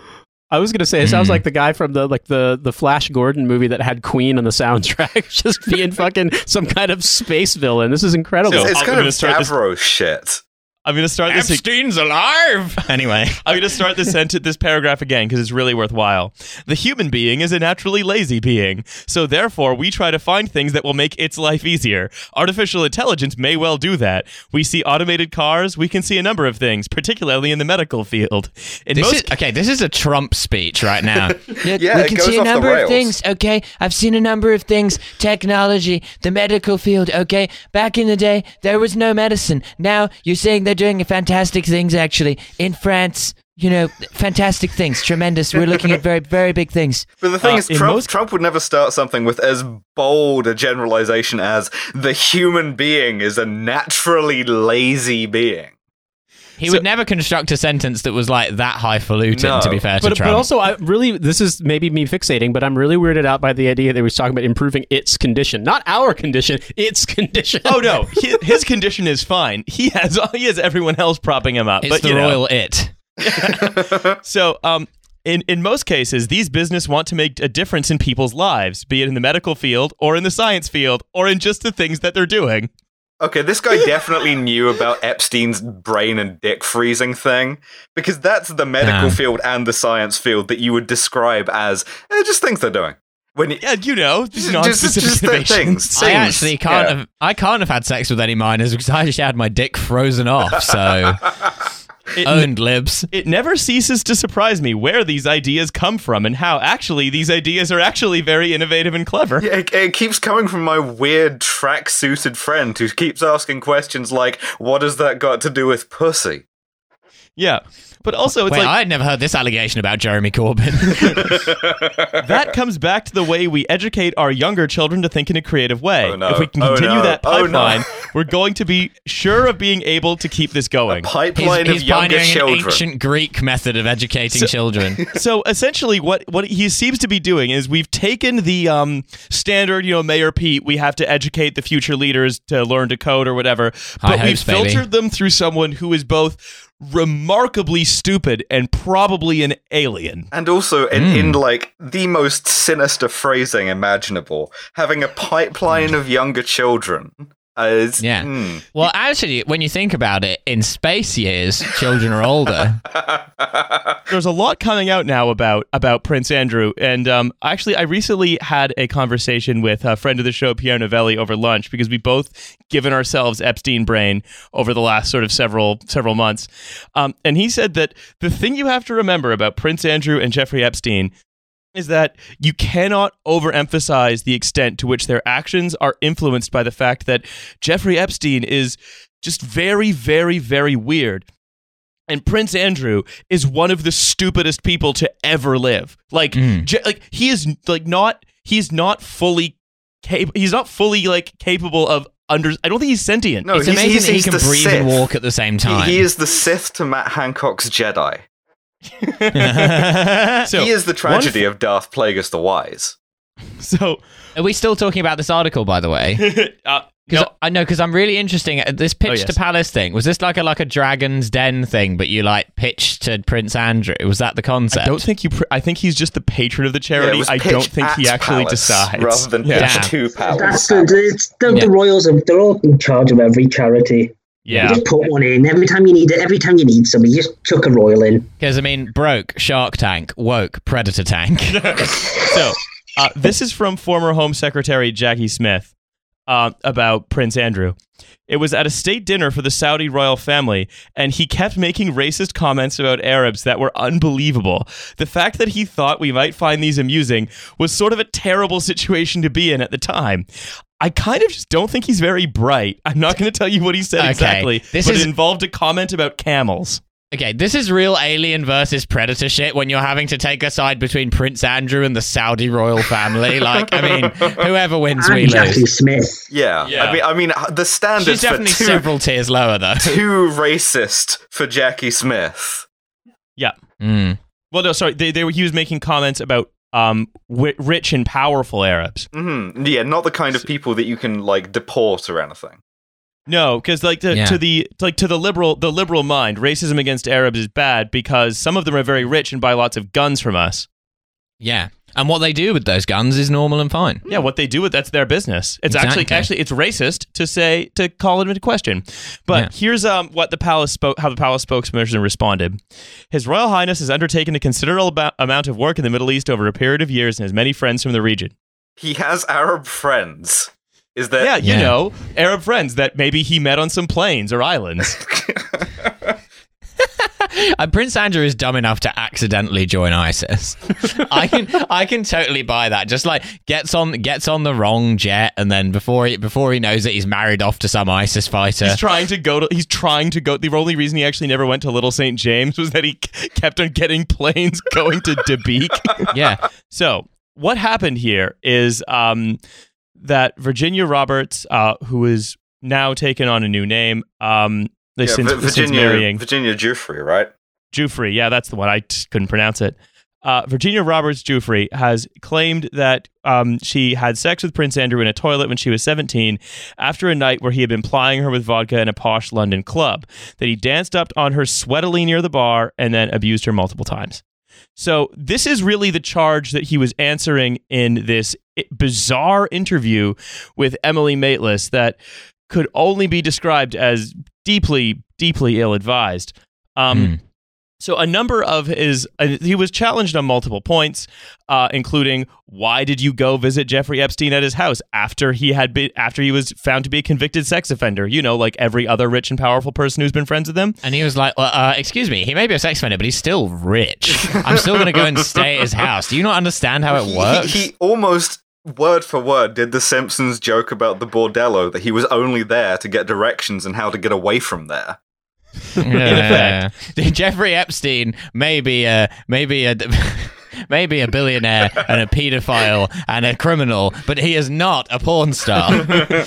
I was gonna say it sounds hmm. like the guy from the like the the Flash Gordon movie that had Queen on the soundtrack, just being fucking some kind of space villain. This is incredible. So- It's I'm kind of start this- shit. I'm going to start this. Epstein's alive. Anyway, I'm going to start this sentence, this paragraph again because it's really worthwhile. The human being is a naturally lazy being, so therefore we try to find things that will make its life easier. Artificial intelligence may well do that. We see automated cars. We can see a number of things, particularly in the medical field. In this most is okay. This is a Trump speech right now. Yeah, we it can goes see a number of things. Okay, I've seen a number of things. Technology, the medical field. Okay, back in the day, there was no medicine. Now you're saying they're doing fantastic things. Actually, in France, you know, fantastic things, tremendous. We're looking at very, very big things. But the thing Uh, is, Trump, most- Trump would never start something with as bold a generalization as the human being is a naturally lazy being. He So- would never construct a sentence that was like that highfalutin. No. To be fair to but, Trump, but also, I really this is maybe me fixating, but I'm really weirded out by the idea that he was talking about improving its condition, not our condition, its condition. Oh no, his, his condition is fine. He has he has everyone else propping him up. it's but the you know. royal it. So, um, in, in most cases, these business want to make a difference in people's lives, be it in the medical field or in the science field or in just the things that they're doing. Okay, this guy definitely knew about Epstein's brain and dick freezing thing because that's the medical Ah. field and the science field that you would describe as eh, just things they're doing. When you, Yeah, you know, just, just, non-specific just the innovations. things, I actually can't yeah. have. I can't have had sex with any minors because I just had my dick frozen off. So It, owned libs. it never ceases to surprise me where these ideas come from and how actually these ideas are actually very innovative and clever. Yeah, it, it keeps coming from my weird track-suited friend who keeps asking questions like, "What has that got to do with pussy?" Yeah, but also it's Wait, like I had never heard this allegation about Jeremy Corbyn. that comes back to the way we educate our younger children to think in a creative way. Oh, no. If we can Oh, continue no. that Oh, no. pipeline, we're going to be sure of being able to keep this going. Pipeline he's of he's younger pioneering an children. ancient Greek method of educating So- children. so essentially what what he seems to be doing is we've taken the um, standard you know mayor pete we have to educate the future leaders to learn to code or whatever High but we've hopes, baby. filtered them through someone who is both remarkably stupid and probably an alien And also in, Hmm. in like the most sinister phrasing imaginable, having a pipeline of younger children is Yeah. hmm. Well, actually, when you think about it, in space years, children are older. there's a lot coming out now about about Prince Andrew, and um, actually, I recently had a conversation with a friend of the show, Pierre Novelli, over lunch because we both given ourselves Epstein brain over the last sort of several several months, um, and he said that the thing you have to remember about Prince Andrew and Jeffrey Epstein is that you cannot overemphasize the extent to which their actions are influenced by the fact that Jeffrey Epstein is just very, very, very weird. And Prince Andrew is one of the stupidest people to ever live. Like, Mm. Je- like he is like not he's not fully cap- he's not fully like capable of under. I don't think he's sentient. No, it's he's, amazing he's, that he can breathe Sith. and walk at the same He- time. He, is the Sith to Matt Hancock's Jedi. So he is the tragedy of Darth Plagueis the Wise. so Are we still talking about this article, by the way? uh, no, I know, because I'm really interesting. at This pitch Oh, yes. to Palace thing was this like a like a Dragon's Den thing, but you like pitched to Prince Andrew? Was that the concept? I don't think you. Pr- I think he's just the patron of the charity. it was I don't think he actually Palace decides rather than yeah. pitched Damn. to Palace. That's the, it's the, Yeah. the royals. Are, they're all in charge of every charity. Yeah. You just put one in every time you need it. Every time you need somebody, you just chuck a royal in. Because I mean, broke Shark Tank, woke Predator Tank. so uh, this is from former Home Secretary Jacqui Smith uh, about Prince Andrew. It was at a state dinner for the Saudi royal family, and he kept making racist comments about Arabs that were unbelievable. The fact that he thought we might find these amusing was sort of a terrible situation to be in at the time. I kind of just don't think he's very bright. I'm not going to tell you what he said Okay, exactly, this but is- it involved a comment about camels. Okay, this is real Alien versus Predator shit. When you're having to take a side between Prince Andrew and the Saudi royal family, like I mean, whoever wins, we And Jacqui lose. Smith. Yeah. Yeah. I mean, I mean, the standards She's definitely for too, several tiers lower though. too racist for Jacqui Smith. Yeah. Mm. Well, no, sorry. They, they were, he was making comments about um, wi- rich and powerful Arabs. hmm Yeah, not the kind of people that you can like deport or anything. No, because like to, Yeah. to the like to the liberal the liberal mind, racism against Arabs is bad because some of them are very rich and buy lots of guns from us. Yeah, and what they do with those guns is normal and fine. Yeah, what they do with that's their business. It's actually Exactly. actually it's racist to say to call it into question. But Yeah. here's um what the palace spoke how the palace spokesperson responded. His Royal Highness has undertaken a considerable abo- amount of work in the Middle East over a period of years and has many friends from the region. He has Arab friends. Is that Yeah, you Yeah. know, Arab friends that maybe he met on some planes or islands. Uh, Prince Andrew is dumb enough to accidentally join ISIS. I can I can totally buy that. Just like gets on gets on the wrong jet, and then before he before he knows it, he's married off to some ISIS fighter. He's trying to go to. He's trying to go. The only reason he actually never went to Little St. James was that he kept on getting planes going to Dabiq. yeah, so what happened here is um, that Virginia Roberts, uh, who is now taken on a new name, um, they Yeah, since, Vi- since Virginia marrying Virginia Giuffre, right? Giuffre. Yeah, that's the one. I just couldn't pronounce it. Uh, Virginia Roberts Giuffre has claimed that um, she had sex with Prince Andrew in a toilet when she was 17 after a night where he had been plying her with vodka in a posh London club, that he danced up on her sweatily near the bar and then abused her multiple times. So, this is really the charge that he was answering in this bizarre interview with Emily Maitlis that could only be described as deeply, deeply ill advised. Um, Hmm. So a number of his, uh, he was challenged on multiple points, uh, including why did you go visit Jeffrey Epstein at his house after he had been after he was found to be a convicted sex offender? You know, like every other rich and powerful person who's been friends with him. and he was like, uh, uh, "Excuse me, he may be a sex offender, but he's still rich. I'm still going to go and stay at his house. Do you not understand how it He- he- works?" He, almost word for word did the Simpsons joke about the bordello that he was only there to get directions and how to get away from there. Yeah. Jeffrey Epstein may be a maybe a maybe a billionaire and a pedophile and a criminal, but he is not a porn star.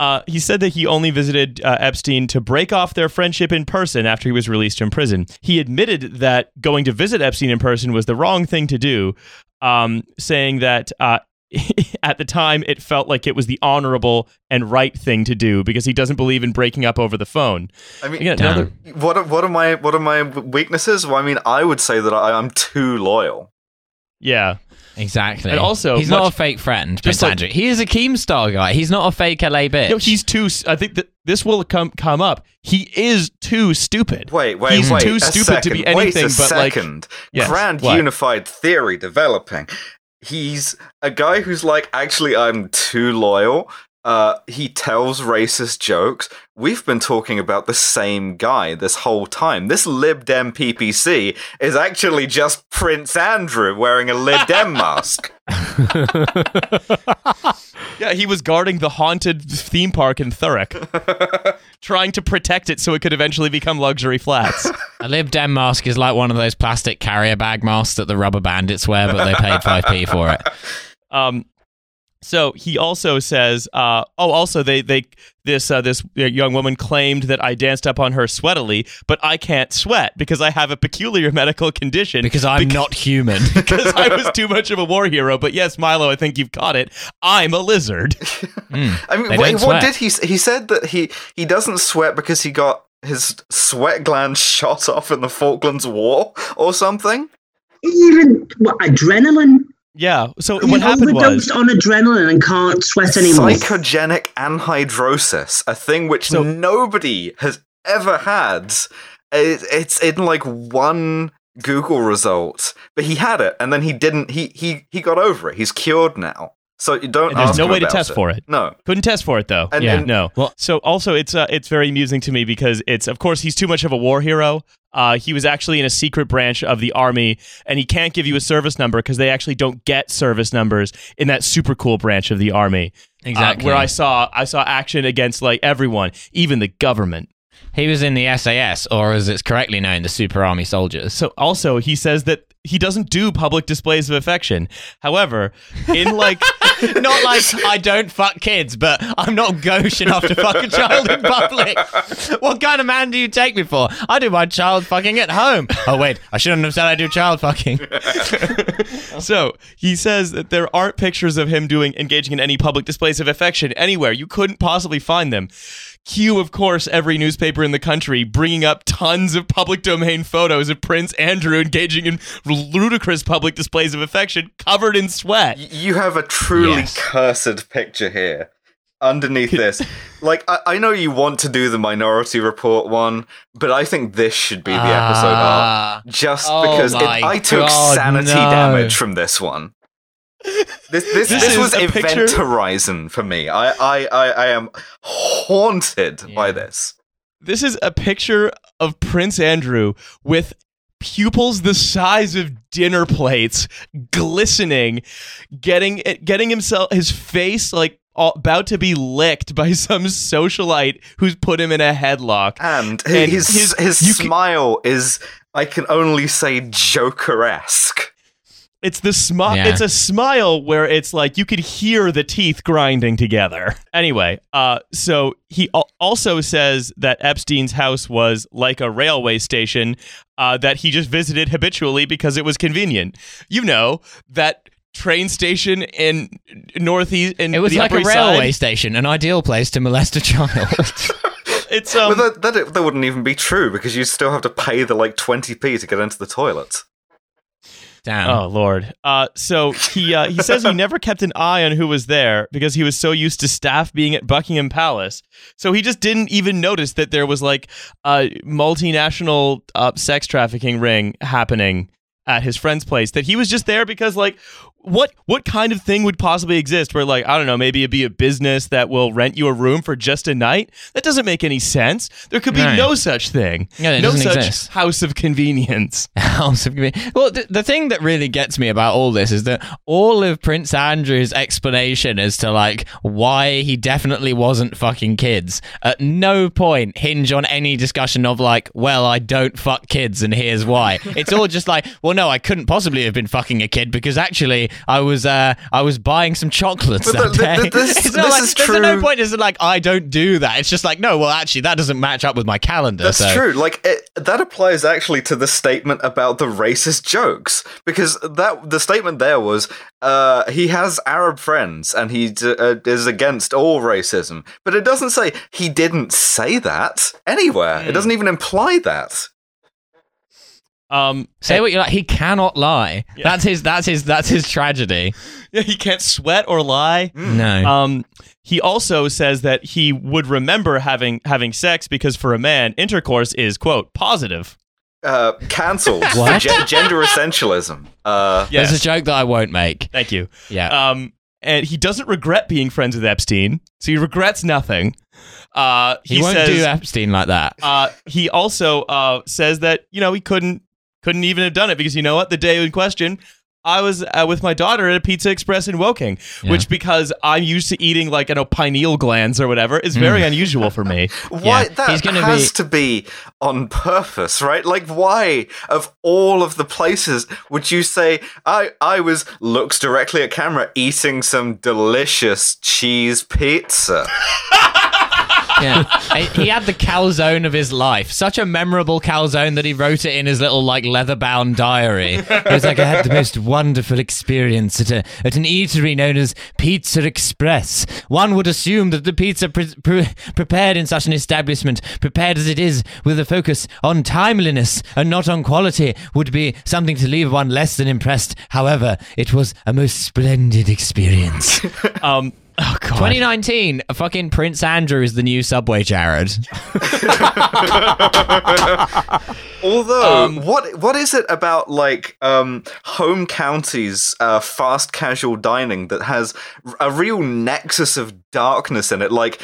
Uh, he said that he only visited uh, Epstein to break off their friendship in person after he was released from prison. He admitted that going to visit Epstein in person was the wrong thing to do, um, saying that uh, at the time it felt like it was the honorable and right thing to do because he doesn't believe in breaking up over the phone. I mean, Again, another, what are, what are my what are my weaknesses? Well, I mean, I would say that I, I'm too loyal. yeah. exactly. And also, he's not a fake friend, Just Prince like- Andrew. He is a Keemstar guy. He's not a fake LA bitch. No, he's too. I think that this will come come up. He is too stupid. Wait, wait, He's wait. too stupid second. to be anything Wait a but like. second. Yes, Grand what? unified theory developing. He's a guy who's like, actually, I'm too loyal. Uh, he tells racist jokes. We've been talking about the same guy this whole time. This Lib Dem PPC is actually just Prince Andrew wearing a Lib Dem mask. Yeah, he was guarding the haunted theme park in Thurrock, trying to protect it so it could eventually become luxury flats. A Lib Dem mask is like one of those plastic carrier bag masks that the Rubberbandits wear, but they paid 5p for it. Um, so he also says, uh, oh, also they they this uh, this young woman claimed that I danced up on her sweatily, but I can't sweat because I have a peculiar medical condition. Because I'm not human. because I was too much of a war hero. But yes, Milo, I think you've caught it. I'm a lizard. I mean, They wait, what did he? He said that he he doesn't sweat because he got his sweat glands shot off in the Falklands War or something. Even what, adrenaline. Yeah. So He what happened was overdosed on adrenaline and can't sweat anymore. Psychogenic anhydrosis, a thing which So- nobody has ever had. It, it's in like one Google result, but he had it, and then he didn't. He he he got over it. He's cured now. So you don't. And there's ask no him way to about test for it. No, couldn't test for it though. and, Yeah. and No. Well- so also it's uh, it's very amusing to me because it's of course he's too much of a war hero. Uh, he was actually in a secret branch of the army, and he can't give you a service number because they actually don't get service numbers in that super cool branch of the army. uh, Exactly. where I saw I saw action against like everyone, even the government. He was in the SAS, or as it's correctly known, the Super Army Soldiers. So also he says that he doesn't do public displays of affection. However, in like not like I don't fuck kids, but I'm not gauche enough to fuck a child in public. What kind of man do you take me for? I do my child fucking at home. Oh wait, I shouldn't have said I do child fucking. So he says that there aren't pictures of him doing engaging in any public displays of affection anywhere. You couldn't possibly find them. Cue, of course, every newspaper in the country bringing up tons of public domain photos of Prince Andrew engaging in ludicrous public displays of affection, covered in sweat. You have a truly Yes. cursed picture here. Underneath this, like I, I know you want to do the Minority Report one, but I think this should be the episode Ah. art, just Oh because it, I took God, sanity no. damage from this one. This this, This this, was Event picture- Horizon for me. I I, I, I am haunted by this. This is a picture of Prince Andrew with pupils the size of dinner plates glistening getting getting himself his face like all- about to be licked by some socialite who's put him in a headlock And, And his his- his, you can- smile is I can only say Joker-esque. It's the smile Yeah. it's a smile where it's like you could hear the teeth grinding together anyway uh so he al- also says that epstein's house was like a railway station uh, that he just visited habitually because it was convenient you know that train station in northeast in It was the like a railway Side. station, an ideal place to molest a child. it's um but that, that that wouldn't even be true because you still have to pay the like 20p to get into the toilet. Damn. Oh Lord! Uh, so he uh, he says he never kept an eye on who was there because he was so used to staff being at Buckingham Palace. So he just didn't even notice that there was like a multinational uh, sex trafficking ring happening at his friend's place. That he was just there because like what what kind of thing would possibly exist where like I don't know maybe it'd be a business that will rent you a room for just a night that doesn't make any sense there could be Right. no such thing Yeah, no such exist. house of convenience House of Conven- Well, the, the thing that really gets me about all this is that all of Prince Andrew's explanation as to like why he definitely wasn't fucking kids at no point hinge on any discussion of like, well, I don't fuck kids and here's why. It's all just like, well, no, I couldn't possibly have been fucking a kid because actually I was uh I was buying some chocolates But that day. this- it's not like, is there's no point is like I don't do that. It's just like no, well, actually that doesn't match up with my calendar. That's so. true. Like it, that applies actually to the statement about the racist jokes because that the statement there was uh, he has Arab friends and he d- uh, is against all racism, but it doesn't say he didn't say that anywhere. It doesn't even imply that. Um Say what you like. He cannot lie. Yeah. That's his. That's his. That's his tragedy. yeah, he can't sweat or lie No. Um, he also says that he would remember having having sex because for a man, intercourse is quote positive. Uh, cancelled What? gen- gender essentialism. Uh, Yes, There's a joke that I won't make. thank you. Yeah. Um, and he doesn't regret being friends with Epstein, so he regrets nothing. Uh, he, he, won't says, do Epstein like that. Uh, he also uh, says that you know he couldn't couldn't even have done it because you know what the day in question. I was uh, with my daughter at a Pizza Express in Woking, Yeah. which because I'm used to eating like you know pineal glands or whatever is very unusual for me. Why Yeah, that he's gonna has be- to be on purpose, right? Like, why of all of the places would you say I I was looks directly at camera eating some delicious cheese pizza? yeah. he had the calzone of his life. Such a memorable calzone that he wrote it in his little like leather-bound diary. It was like I had the most wonderful experience at a at an eatery known as Pizza Express. One would assume that the pizza pre- pre- prepared in such an establishment, prepared as it is with a focus on timeliness and not on quality, would be something to leave one less than impressed. However, it was a most splendid experience. Um, oh god, 2019, fucking Prince Andrew is the new Subway Jared. Although, Um, what what is it about like um, home counties uh, fast casual dining that has a real nexus of darkness in it? Like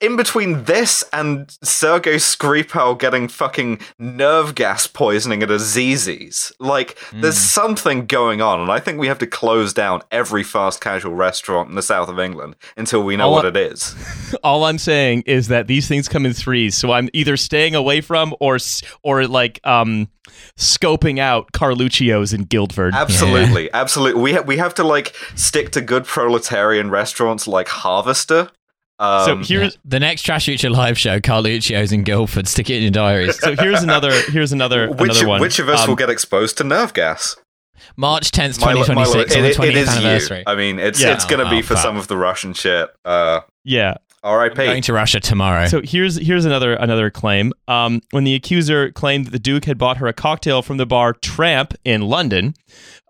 in between this and Sergei Skripal getting fucking nerve gas poisoning at Zizzi's, like there's something going on, and I think we have to close down every fast casual restaurant in the south of England until we know All what I- it is. all I'm saying is that these things come in threes, so I'm either staying away from or or like um scoping out Carluccio's in Guildford. Absolutely, absolutely. We ha- we have to like stick to good proletarian restaurants like Harvester. Um, so here's the next TrashFuture live show, Carluccio's in Guildford. Stick it in your diaries. so here's another here's another which another one. which of us Um, will get exposed to nerve gas? March 10th, Milo- Milo, 2026, on the it- it 20th anniversary. you. I mean, it's Yeah. it's going to Oh, be for fuck. some of the Russian shit. Uh, yeah. R.I.P. Going to Russia tomorrow. So here's here's another another claim. Um, when the accuser claimed that the Duke had bought her a cocktail from the bar Tramp in London,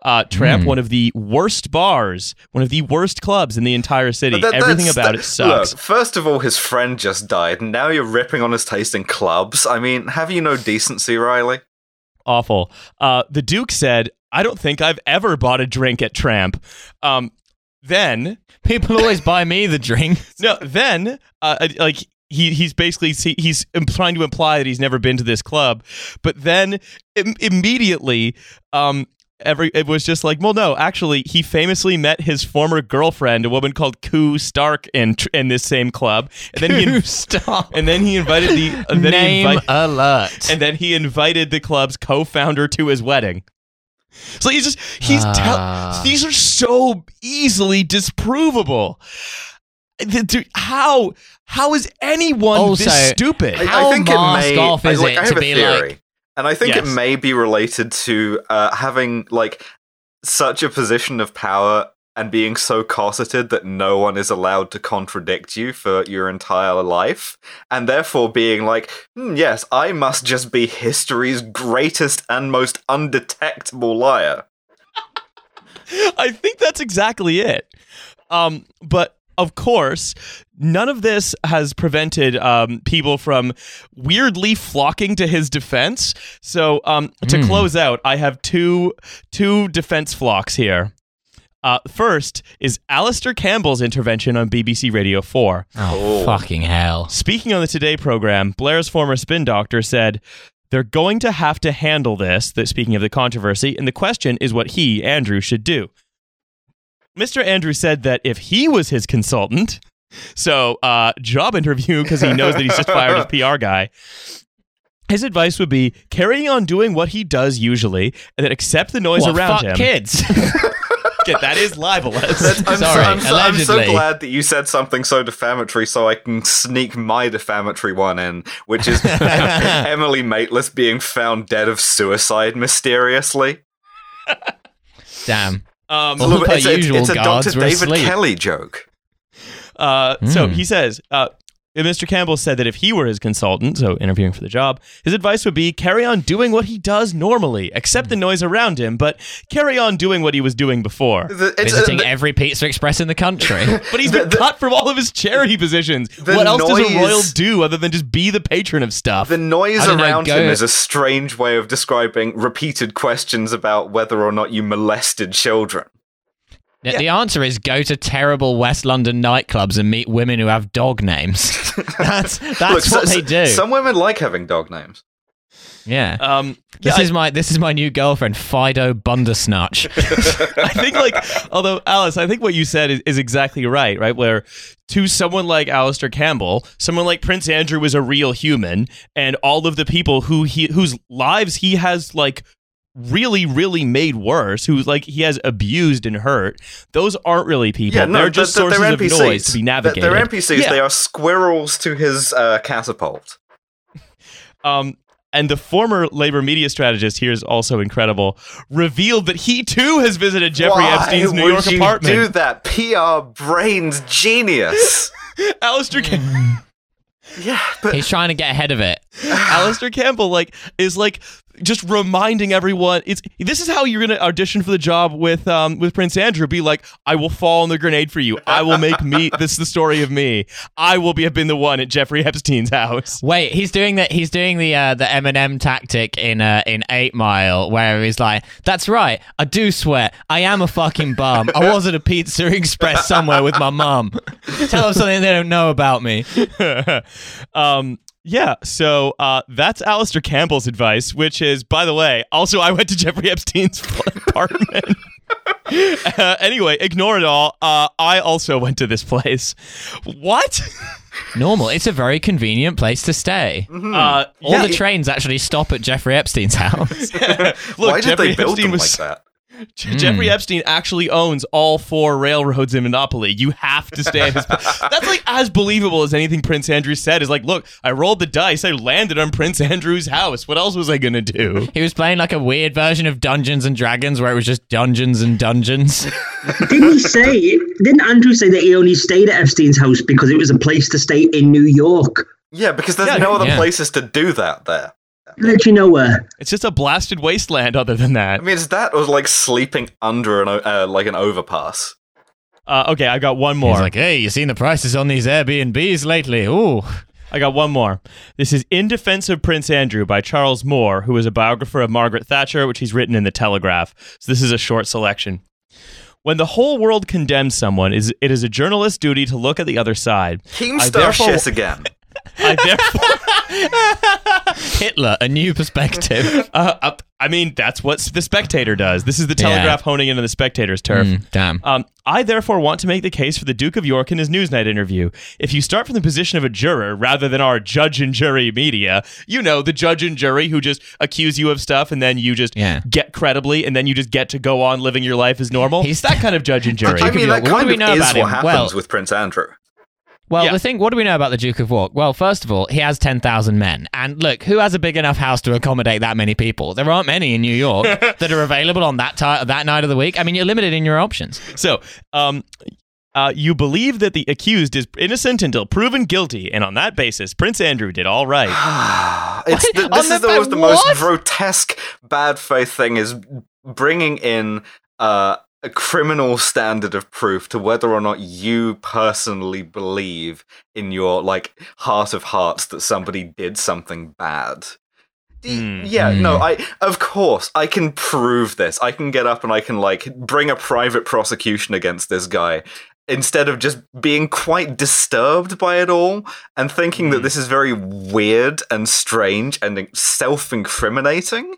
uh, Tramp, Hmm. one of the worst bars, one of the worst clubs in the entire city. That- Everything about that- it sucks. Look, first of all, his friend just died, and now you're ripping on his taste in clubs. I mean, have you no decency, Riley? Awful. Uh, the Duke said, "I don't think I've ever bought a drink at Tramp." Um, then People always buy me the drink. no, then uh, like he he's basically he's trying to imply that he's never been to this club, but then Im- immediately um every it was just like well no actually he famously met his former girlfriend a woman called Koo Stark in tr- in this same club and then he Stop. and then he invited the and then he Name invite- alert. and then he invited the club's co-founder to his wedding. So he's just he's Ah. tell these are so easily disprovable. The- dude, How how is anyone Also, this stupid? I, How I think masked it may. off I, like, it I to be theory, like- and I think Yes. it may be related to uh, having like such a position of power and being so cosseted that no one is allowed to contradict you for your entire life, and therefore being like, "Hmm, yes, I must just be history's greatest and most undetectable liar. I think that's exactly it. Um, but of course, none of this has prevented um, people from weirdly flocking to his defense. So um, to Hmm. close out, I have two two defense flocks here. Uh, first is Alastair Campbell's intervention on BBC Radio 4. Oh, Oh. fucking hell. Speaking on the Today program, Blair's former spin doctor said, They're going to have to handle this, that speaking of the controversy, and the question is what he, Andrew, should do. Mr. Andrew said that if he was his consultant, so uh, job interview because he knows that he's just fired his PR guy, his advice would be carrying on doing what he does usually and then accept the noise What, around fuck him. kids? Okay, that is libelous. I'm, Sorry, so, I'm, so, I'm so glad that you said something so defamatory so I can sneak my defamatory one in, which is Emily Maitlis being found dead of suicide mysteriously. Damn. Um, It's a, little bit- it's, it's a Dr. David asleep. Kelly joke. Uh, So Mm. he says, uh, Mr. Campbell said that if he were his consultant, so interviewing for the job, his advice would be carry on doing what he does normally, accept the noise around him, but carry on doing what he was doing before. The- it's- Visiting uh, every Pizza Express in the country. But he's The- been the- cut from all of his charity positions. What else does a royal do other than just be the patron of stuff? The noise I don't know, around him is a strange way of describing repeated questions about whether or not you molested children. The- The answer is go to terrible West London nightclubs and meet women who have dog names. that's that's Look, so- what they do. Some women like having dog names. yeah. um, This yeah, is my this is my new girlfriend, Fido Bundersnatch. I think like although Alice, I think what you said is, is exactly right, right? Where to someone like Alastair Campbell, someone like Prince Andrew is a real human, and all of the people who he whose lives he has like really, really made worse, who's like he has abused and hurt, those aren't really people. They're just they're- sources they're of noise to be They're- navigated. They're NPCs. Yeah. They are squirrels to his uh, catapult. Um, and the former labor media strategist here is also incredible. Revealed that he too has visited Jeffrey Why Epstein's New would York you apartment. do that? PR brains genius. Alastair, Cam- yeah, but He's trying to get ahead of it. Alastair Campbell, like, is like just reminding everyone. It's this is how you're gonna audition for the job with um with Prince Andrew. Be like, I will fall on the grenade for you. I will make me. This is the story of me. I will be have been the one at Jeffrey Epstein's house. Wait, he's doing the he's doing the uh, the Eminem tactic in uh, in Eight Mile, where he's like, "That's right, I do swear, I am a fucking bum. I was at a Pizza Express somewhere with my mum. Tell them something they don't know about me." um, yeah, so uh, that's Alastair Campbell's advice, which is, by the way, also I went to Jeffrey Epstein's apartment. uh, anyway, ignore it all. Uh, I also went to this place. What? Normal. It's a very convenient place to stay. Uh, All yeah, the trains actually stop at Jeffrey Epstein's house. Look, why did Jeffrey they build Epstein them was like that? Je- Jeffrey hmm. Epstein actually owns all four railroads in Monopoly. You have to stay at his. That's like as believable as anything Prince Andrew said. Is like, look, I rolled the dice. I landed on Prince Andrew's house. What else was I gonna do? He was playing like a weird version of Dungeons and Dragons where it was just dungeons and dungeons. Didn't he say? Didn't Andrew say that he only stayed at Epstein's house because it was a place to stay in New York? Yeah, because there's Yeah, no other yeah. places to do that there. Let you know where. It's just a blasted wasteland. Other than that, I mean, it's that or like sleeping under an uh, like an overpass. uh, okay, I got one more. He's like, hey, you seen the prices on these Airbnbs lately? Ooh. I got one more. This is In Defense of Prince Andrew by Charles Moore, who is a biographer of Margaret Thatcher, which he's written in The Telegraph. So this is a short selection. When the whole world condemns someone, is it is a journalist's duty to look at the other side. I Keemstar therefore- shit again. I therefore, Hitler, a new perspective. uh, uh, I mean, that's what the Spectator does. This is the Yeah. Telegraph honing into the Spectator's turf. Mm, damn. Um, I therefore want to make the case for the Duke of York in his Newsnight interview. If you start from the position of a juror rather than our judge and jury media, you know, the judge and jury who just accuse you of stuff and then you just Yeah. get credibly and then you just get to go on living your life as normal. He's- that kind of judge and jury. I Duke of mean, York, that what do we know is about what him? happens Well- with Prince Andrew. Well, Yeah. the thing, what do we know about the Duke of York? Well, first of all, he has 10,000 men. And look, who has a big enough house to accommodate that many people? There aren't many in New York that are available on that, ti that night of the week. I mean, you're limited in your options. So, um, uh, you believe that the accused is innocent until proven guilty, and on that basis, Prince Andrew did all right. It's the, this the is the, ba- the most grotesque bad faith thing is bringing in uh, a criminal standard of proof to whether or not you personally believe in your like heart of hearts that somebody did something bad. Hmm. Yeah, no, I of course I can prove this. I can get up and I can like bring a private prosecution against this guy instead of just being quite disturbed by it all and thinking that Hmm. this is very weird and strange and self-incriminating.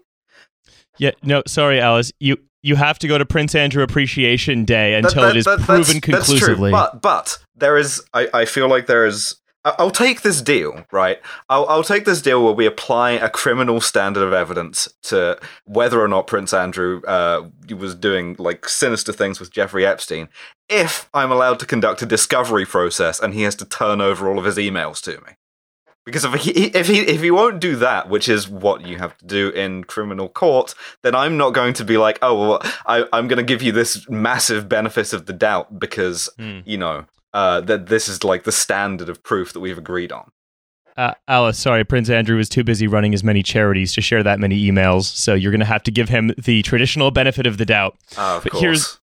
Yeah, no, sorry, Alice. You you have to go to Prince Andrew Appreciation Day until that- it is that- proven that's, that's conclusively. true, but but there is. I, I feel like there is. I'll take this deal, right? I'll, I'll take this deal where we apply a criminal standard of evidence to whether or not Prince Andrew uh, was doing like sinister things with Jeffrey Epstein. If I'm allowed to conduct a discovery process and he has to turn over all of his emails to me, because if he if he if he won't do that, which is what you have to do in criminal court, then I'm not going to be like, oh well, I, I'm going to give you this massive benefit of the doubt because Hmm. you know uh, that this is like the standard of proof that we've agreed on. Uh, Alice, sorry, Prince Andrew was too busy running as many charities to share that many emails, so you're going to have to give him the traditional benefit of the doubt. Uh, of But course. here's-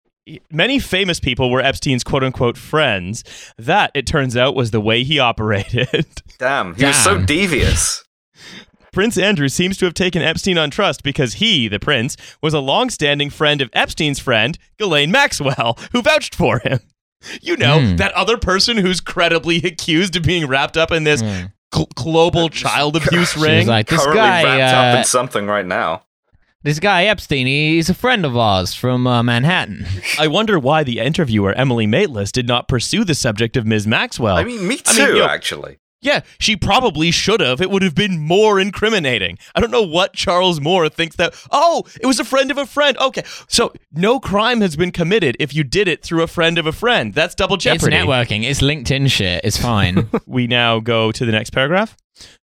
Many famous people were Epstein's quote unquote friends. That, it turns out, was the way he operated. Damn, he was so devious. Prince Andrew seems to have taken Epstein on trust because he, the prince, was a long standing friend of Epstein's friend, Ghislaine Maxwell, who vouched for him. You know, Hmm. that other person who's credibly accused of being wrapped up in this gl- global child abuse She was ring. like, this Currently guy, wrapped up uh, in something right now. This guy Epstein, he's a friend of ours from uh, Manhattan. I wonder why the interviewer, Emily Maitlis, did not pursue the subject of Ms. Maxwell. I mean, me too. I mean, yo- actually, yeah, she probably should have. It would have been more incriminating. I don't know what Charles Moore thinks that, oh, it was a friend of a friend. Okay, so no crime has been committed if you did it through a friend of a friend. That's double jeopardy. It's networking. It's LinkedIn shit. It's fine. we now go to the next paragraph.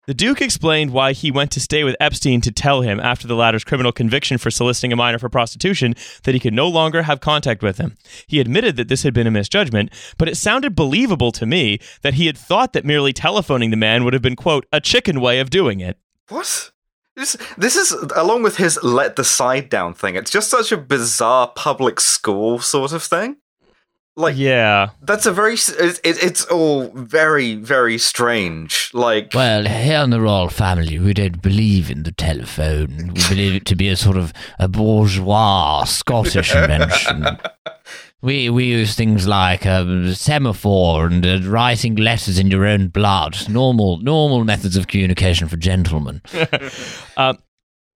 The Duke explained why he went to stay with Epstein to tell him, after the latter's criminal conviction for soliciting a minor for prostitution, that he could no longer have contact with him. He admitted that this had been a misjudgment, but it sounded believable to me that he had thought that merely telephoning the man would have been, quote, a chicken way of doing it. what? This, this is along with his let the side down thing. It's just such a bizarre public school sort of thing. Like Yeah. that's a very. s- It, it, it's all very very strange. Like well, here in the royal family, we don't believe in the telephone. We believe it to be a sort of a bourgeois Scottish invention. We we use things like a semaphore and uh, writing letters in your own blood. Normal normal methods of communication for gentlemen. Um,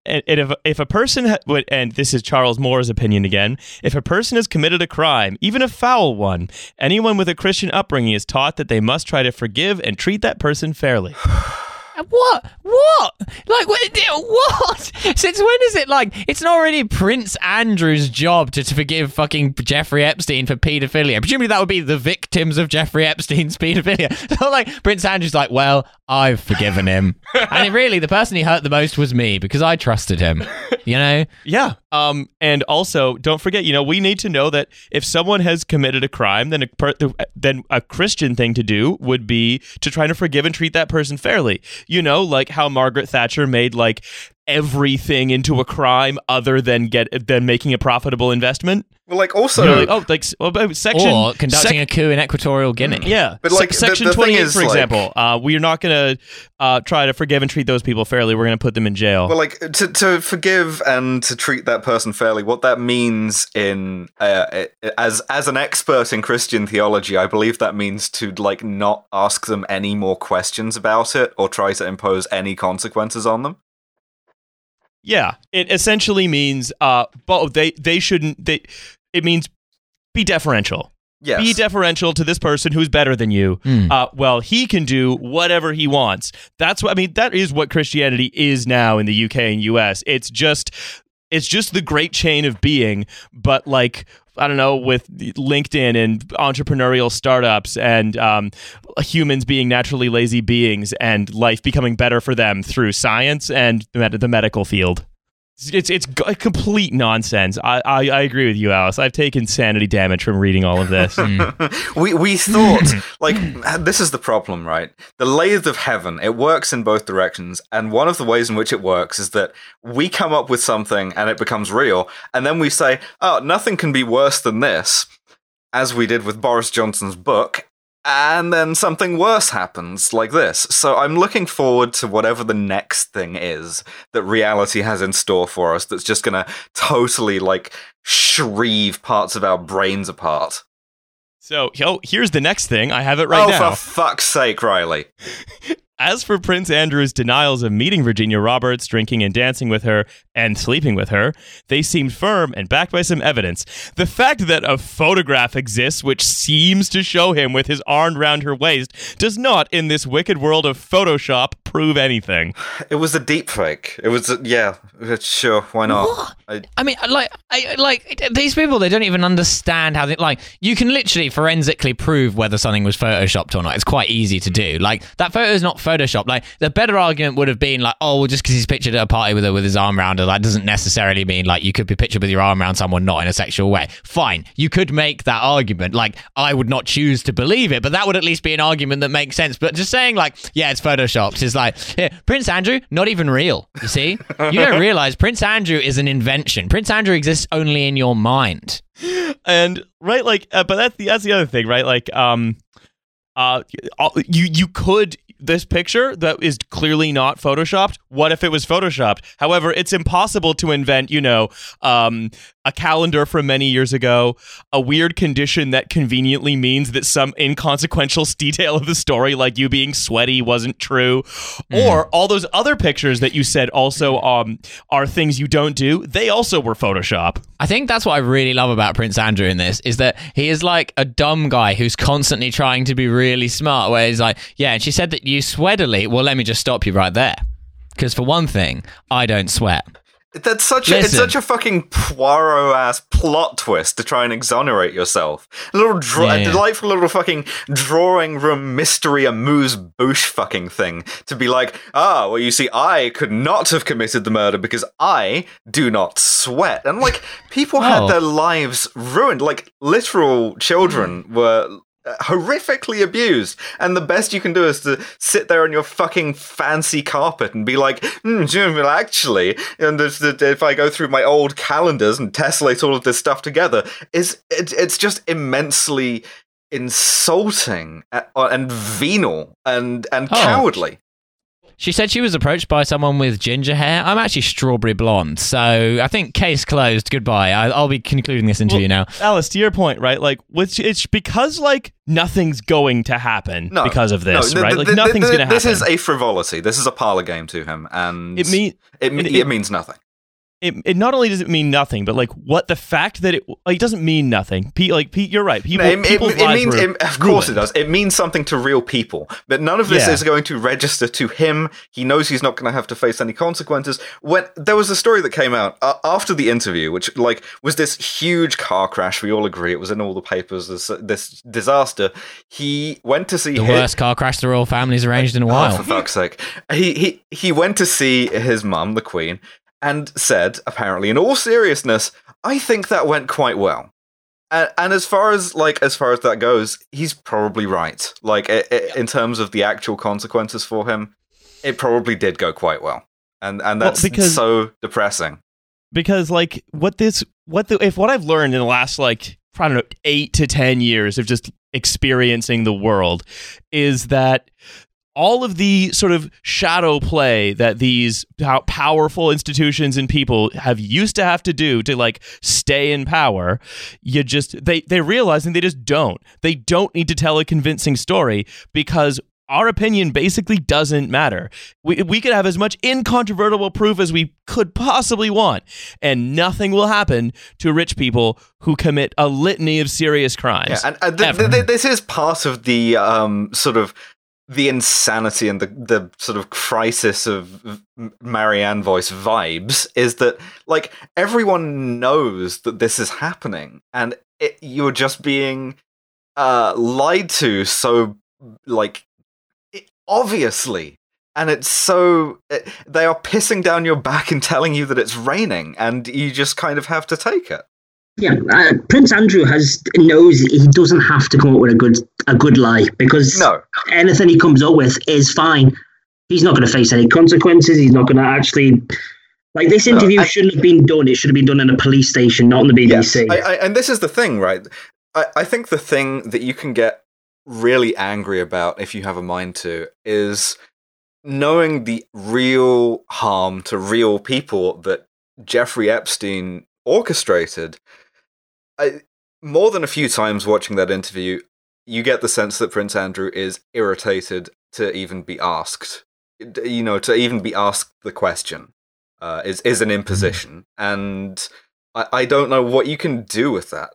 and, if, if a person, ha- would- and this is Charles Moore's opinion again, if a person has committed a crime, even a foul one, anyone with a Christian upbringing is taught that they must try to forgive and treat that person fairly. What? What? Like what? What? Since when is it like it's not really Prince Andrew's job to, to forgive fucking Jeffrey Epstein for paedophilia? Presumably that would be the victims of Jeffrey Epstein's paedophilia. So like Prince Andrew's like, well, I've forgiven him, and really the person he hurt the most was me because I trusted him. You know? Yeah. Um, and also, don't forget, you know, we need to know that if someone has committed a crime, then a per- then a Christian thing to do would be to try to forgive and treat that person fairly. You know, like how Margaret Thatcher made like everything into a crime other than get than making a profitable investment. well, like also. You know, like, oh, like s- well, but section or conducting sec- a coup in Equatorial Guinea. yeah, But, like, the- section the thing twenty eight, for like- example, uh, we are not going to uh, try to forgive and treat those people fairly. We're going to put them in jail. Well, like to to forgive and to treat that person fairly, what that means in uh, as as an expert in Christian theology, I believe that means to like not ask them any more questions about it or try to impose any consequences on them. Yeah, it essentially means uh, but they they shouldn't. They it means be deferential. Yes. Be deferential to this person who's better than you. Hmm. Uh, well, he can do whatever he wants. That's what I mean. That is what Christianity is now in the UK and US. It's just it's just the great chain of being, but like I don't know, with LinkedIn and entrepreneurial startups and um, humans being naturally lazy beings and life becoming better for them through science and the, the medical field. It's it's g- complete nonsense. I, I I agree with you, Alice. I've taken sanity damage from reading all of this. Hmm. we we thought like this is the problem, right? The lathe of heaven it works in both directions, and one of the ways in which it works is that we come up with something and it becomes real, and then we say, "Oh, nothing can be worse than this," as we did with Boris Johnson's book. And then something worse happens, like this. So I'm looking forward to whatever the next thing is that reality has in store for us. That's just gonna totally like shrieve parts of our brains apart. So, yo, here's the next thing. I have it right oh, now. Oh, for fuck's sake, Riley! As for Prince Andrew's denials of meeting Virginia Roberts, drinking and dancing with her, and sleeping with her, they seemed firm and backed by some evidence. The fact that a photograph exists which seems to show him with his arm round her waist does not, in this wicked world of Photoshop, prove anything. It was a deep fake. It was, a, yeah, uh, sure, why not? I, I mean, uh, like, I, uh, like these people, they don't even understand how they like. You can literally forensically prove whether something was photoshopped or not. It's quite easy to do. Like that photo is not photoshopped. Like the better argument would have been like, oh, well, just because he's pictured at a party with her with his arm around her, that doesn't necessarily mean like you could be pictured with your arm around someone not in a sexual way. Fine, you could make that argument. Like I would not choose to believe it, but that would at least be an argument that makes sense. But just saying like, yeah, it's photoshopped is like, yeah, Prince Andrew, not even real. You see, you don't realize Prince Andrew is an invention. Prince Andrew exists only in your mind. and right like uh, but that's the that's the other thing right like um uh you you could this picture that is clearly not photoshopped what if it was photoshopped? However it's impossible to invent you know um a calendar from many years ago a weird condition that conveniently means that some inconsequential detail of the story like you being sweaty wasn't true or all those other pictures that you said also um are things you don't do they also were photoshop I think that's what I really love about Prince Andrew in this is that he is like a dumb guy who's constantly trying to be really smart. Where he's like, yeah, and she said that you sweatily. Well, let me just stop you right there. Because for one thing, I don't sweat. That's such a it's such a fucking Poirot ass plot twist to try and exonerate yourself. A little Yeah, a delightful little fucking drawing room mystery amuse bouche fucking thing to be like, ah, well, you see, I could not have committed the murder because I do not sweat, and like people had Oh. their lives ruined. Like literal children Hmm. were. Uh, Horrifically abused, and the best you can do is to sit there on your fucking fancy carpet and be like, hmm, well, actually, and if I go through my old calendars and tessellate all of this stuff together, is it, it's just immensely insulting and, and venal and and Oh. cowardly. She said she was approached by someone with ginger hair. I'm actually strawberry blonde, so I think case closed. Goodbye. I, I'll be concluding this interview now. Alice, to your point, right? Like, which it's because like nothing's going to happen No, because of this, no, right? th- like nothing's th- going to happen. This is a frivolity. This is a parlor game to him, and it mean it, it- it, it- means nothing. It, it. Not only does it mean nothing, but like what the fact that it like doesn't mean nothing. Pete, like Pete, you're right. People, No, it, it- it means, it- of course, it does. It means something to real people, but none of this Yeah. is going to register to him. He knows he's not going to have to face any consequences. When there was a story that came out uh, after the interview, which like was this huge car crash. We all agree it was in all the papers. This this disaster. He went to see The his- worst car crash the royal family's arranged in a Oh, while. for fuck's sake. He, he, he went to see his mum, the Queen, and said, apparently, in all seriousness, I think that went quite well. And, and as far as like as far as that goes, he's probably right. Like i i in terms of the actual consequences for him, it probably did go quite well. And and Well, that's because- so depressing. because like what this what the if what I've learned in the last like I don't know eight to ten years of just experiencing the world is that all of the sort of shadow play that these pow- powerful institutions and people have used to have to do to like stay in power you just they they realize and they just don't they don't need to tell a convincing story because our opinion basically doesn't matter. We, we could have as much incontrovertible proof as we could possibly want, and nothing will happen to rich people who commit a litany of serious crimes. Yeah, and, and th- th- th- this is part of the um, sort of the insanity and the the sort of crisis of Marianne voice vibes is that like everyone knows that this is happening, and it, you're just being uh, lied to so like it, obviously. And it's so it, they are pissing down your back and telling you that it's raining, and you just kind of have to take it. Yeah, uh, Prince Andrew has knows he doesn't have to come up with a good a good lie because No, anything he comes up with is fine. He's not going to face any consequences. He's not going to actually like this No, interview I- shouldn't have been done. It should have been done in a police station, not on the BBC. I, I, and this is the thing, right? I, I think the thing that you can get really angry about, if you have a mind to, is knowing the real harm to real people that Jeffrey Epstein orchestrated. I, more than a few times watching that interview, you get the sense that Prince Andrew is irritated to even be asked, you know, to even be asked the question. Uh, is is an imposition, and I, I don't know what you can do with that.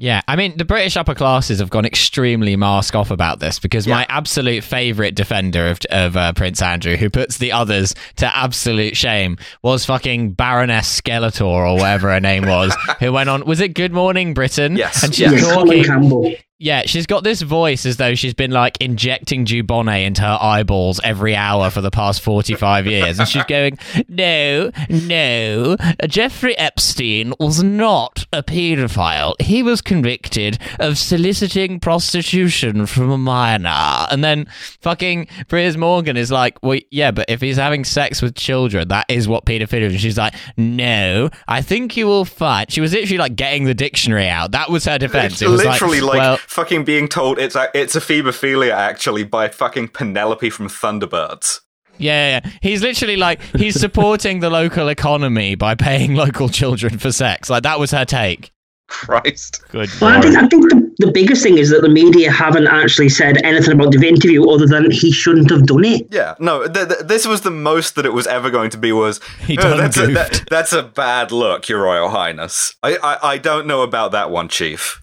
Yeah, I mean, the British upper classes have gone extremely mask off about this because Yeah. my absolute favourite defender of, of uh, Prince Andrew, who puts the others to absolute shame, was fucking Baroness Skeletor or whatever her name was, who went on, was it Good Morning Britain? Yes. And she's Colin talking, Campbell. Yeah, she's got this voice as though she's been like injecting Dubonnet into her eyeballs every hour for the past 45 years. And she's going, No, no, Jeffrey Epstein was not a paedophile. He was convicted of soliciting prostitution from a minor. And then fucking Piers Morgan is like, Well, yeah, but if he's having sex with children, that is what paedophilia is. And she's like, No, I think you will find. She was literally like getting the dictionary out. That was her defense. It's It was literally like, well, fucking being told it's a, it's a phebophilia actually by fucking Penelope from Thunderbirds. Yeah, yeah, he's literally like he's supporting the local economy by paying local children for sex. Like that was her take. Christ. Good. Well, I think, I think the, the biggest thing is that the media haven't actually said anything about the interview other than he shouldn't have done it. Yeah, no, th- th- this was the most that it was ever going to be was, He "Oh, done that's, a, that- that's a bad look, Your Royal Highness. I, I, I don't know about that one, Chief.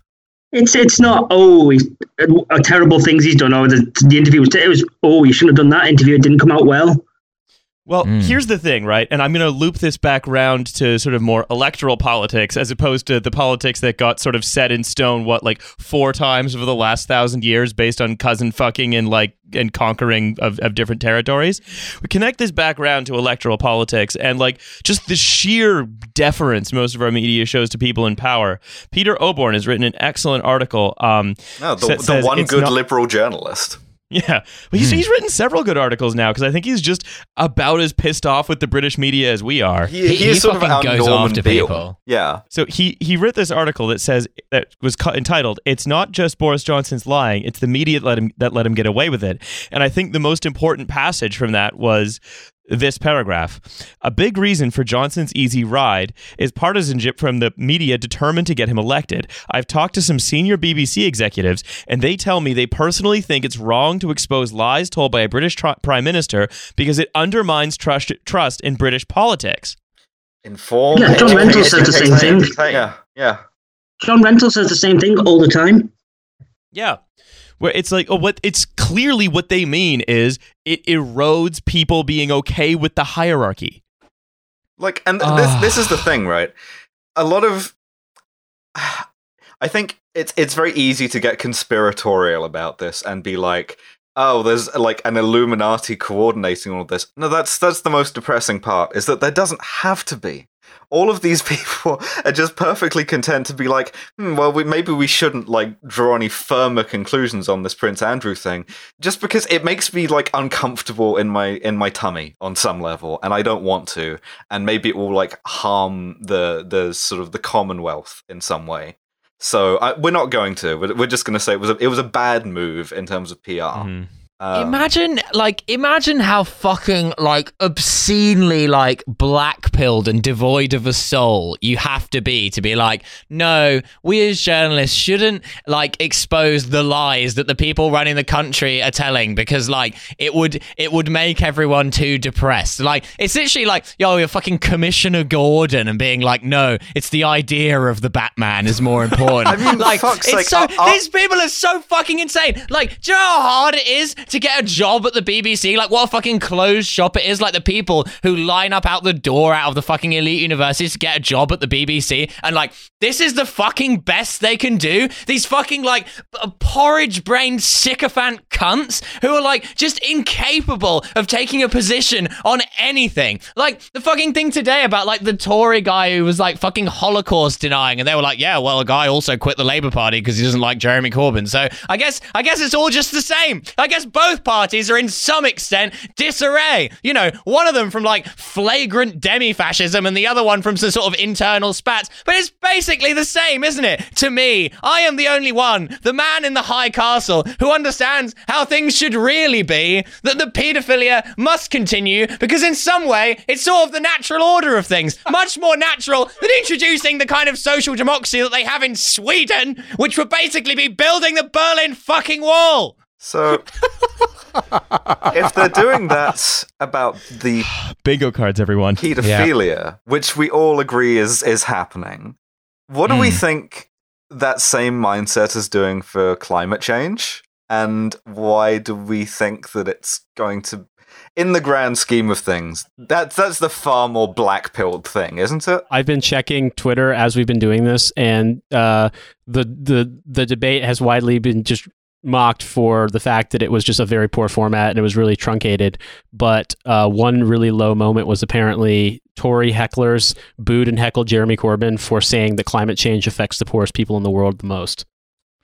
It's it's not oh terrible things he's done or the, the interview was it was oh you shouldn't have done that interview it didn't come out well. Well, Mm. here's the thing, right? And I'm going to loop this back round to sort of more electoral politics as opposed to the politics that got sort of set in stone, what, like four times over the last thousand years based on cousin fucking and like and conquering of, of different territories. We connect this back round to electoral politics and like just the sheer deference most of our media shows to people in power. Peter Oborne has written an excellent article. Um, No, the, Sa- the one good not- liberal journalist. Yeah, but he's, hmm. he's written several good articles now because I think he's just about as pissed off with the British media as we are. He, He- he is he sort of fucking our goes Norman after Beale. people. Yeah. So he he wrote this article that says that was cu- entitled "It's not just Boris Johnson's lying; it's the media that let him that let him get away with it." And I think the most important passage from that was this paragraph. A big reason for Johnson's easy ride is partisanship from the media determined to get him elected. I've talked to some senior BBC executives, and they tell me they personally think it's wrong to expose lies told by a British tri- prime minister because it undermines trust trust in British politics. Informed. Yeah, John educated, Rentoul said the same thing. Yeah, yeah. John Rentoul says the same thing all the time. Yeah. Where it's like, oh, what it's clearly what they mean is it erodes people being okay with the hierarchy. Like, and Ah. this this is the thing, right? A lot of, I think it's it's very easy to get conspiratorial about this and be like, oh, there's like an Illuminati coordinating all this. No, that's that's the most depressing part is that there doesn't have to be. All of these people are just perfectly content to be like, hmm, well, we, maybe we shouldn't like draw any firmer conclusions on this Prince Andrew thing, just because it makes me like uncomfortable in my in my tummy on some level, and I don't want to, and maybe it will like harm the the sort of the Commonwealth in some way. So I, we're not going to. We're, we're just going to say it was a, it was a bad move in terms of PR. Um, imagine, like, imagine how fucking like obscenely like black pilled and devoid of a soul you have to be to be like, no, we as journalists shouldn't like expose the lies that the people running the country are telling because like it would it would make everyone too depressed. Like, it's literally like, yo, you're fucking Commissioner Gordon and being like, no, it's the idea of the Batman is more important. I mean, like, it's sake, so I'll- I'll- these people are so fucking insane. Like, do you know how hard it is to get a job at the BBC? Like, what a fucking closed shop it is. Like, the people who line up out the door out of the fucking elite universities to get a job at the BBC, and like, this is the fucking best they can do. These fucking like porridge brained sycophant cunts who are like just incapable of taking a position on anything. Like the fucking thing today about like the Tory guy who was like fucking Holocaust denying, and they were like, yeah, well, a guy also quit the Labour Party because he doesn't like Jeremy Corbyn. So I guess I guess it's all just the same. I guess both parties are in some extent disarray. You know, one of them from like flagrant demi fascism and the other one from some sort of internal spats. But it's basically the same, isn't it? To me, I am the only one, the man in the high castle, who understands how things should really be, that the paedophilia must continue because in some way it's sort of the natural order of things. Much more natural than introducing the kind of social democracy that they have in Sweden, which would basically be building the Berlin fucking wall. So, if they're doing that about the Bingo cards, everyone. pedophilia, which we all agree is is happening, what do we think that same mindset is doing for climate change? And why do we think that it's going to, in the grand scheme of things, that's that's the far more black pilled thing, isn't it? I've been checking Twitter as we've been doing this, and uh, the the the debate has widely been just mocked for the fact that it was just a very poor format and it was really truncated. But uh, one really low moment was apparently Tory hecklers booed and heckled Jeremy Corbyn for saying that climate change affects the poorest people in the world the most.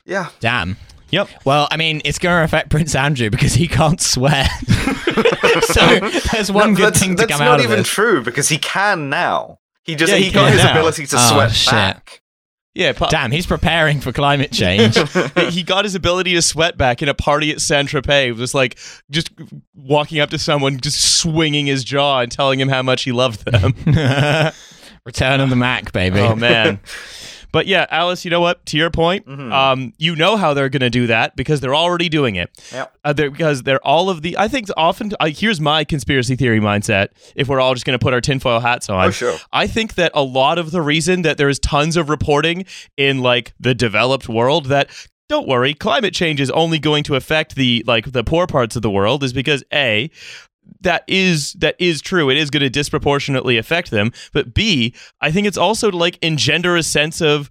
Yeah. Damn. Yep. Well, I mean, it's going to affect Prince Andrew because he can't swear. so there's one No, good that's, thing to come not out of That's not even true because he can now. He just Yeah, he, he got his now. ability to Oh, sweat shit. back. Yeah, pa- Damn, he's preparing for climate change. he got his ability to sweat back in a party at Saint Tropez. Just like just walking up to someone, just swinging his jaw and telling him how much he loved them. Return of the Mack, baby. oh man. But yeah, Alice, you know what? To your point, Mhm. um, you know how they're going to do that because they're already doing it. Yep. Uh, they're, because they're all of the. I think often. Uh, here's my conspiracy theory mindset. If we're all just going to put our tinfoil hats on, Oh, sure. I think that a lot of the reason that there's tons of reporting in like the developed world that don't worry, climate change is only going to affect the like the poor parts of the world is because a that is that is true. It is going to disproportionately affect them. But B, I think it's also to like engender a sense of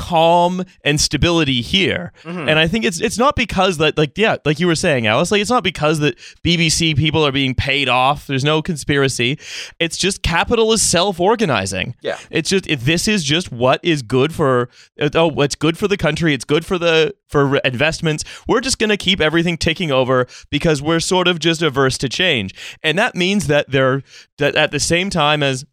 calm and stability here. Mm-hmm. And I think it's it's not because that like yeah, like you were saying, Alice, like it's not because that BBC people are being paid off. There's no conspiracy. It's just capital is self-organizing. Yeah. It's just it, this is just what is good for oh what's good for the country. It's good for the for investments. We're just going to keep everything ticking over because we're sort of just averse to change. And that means that they're that at the same time as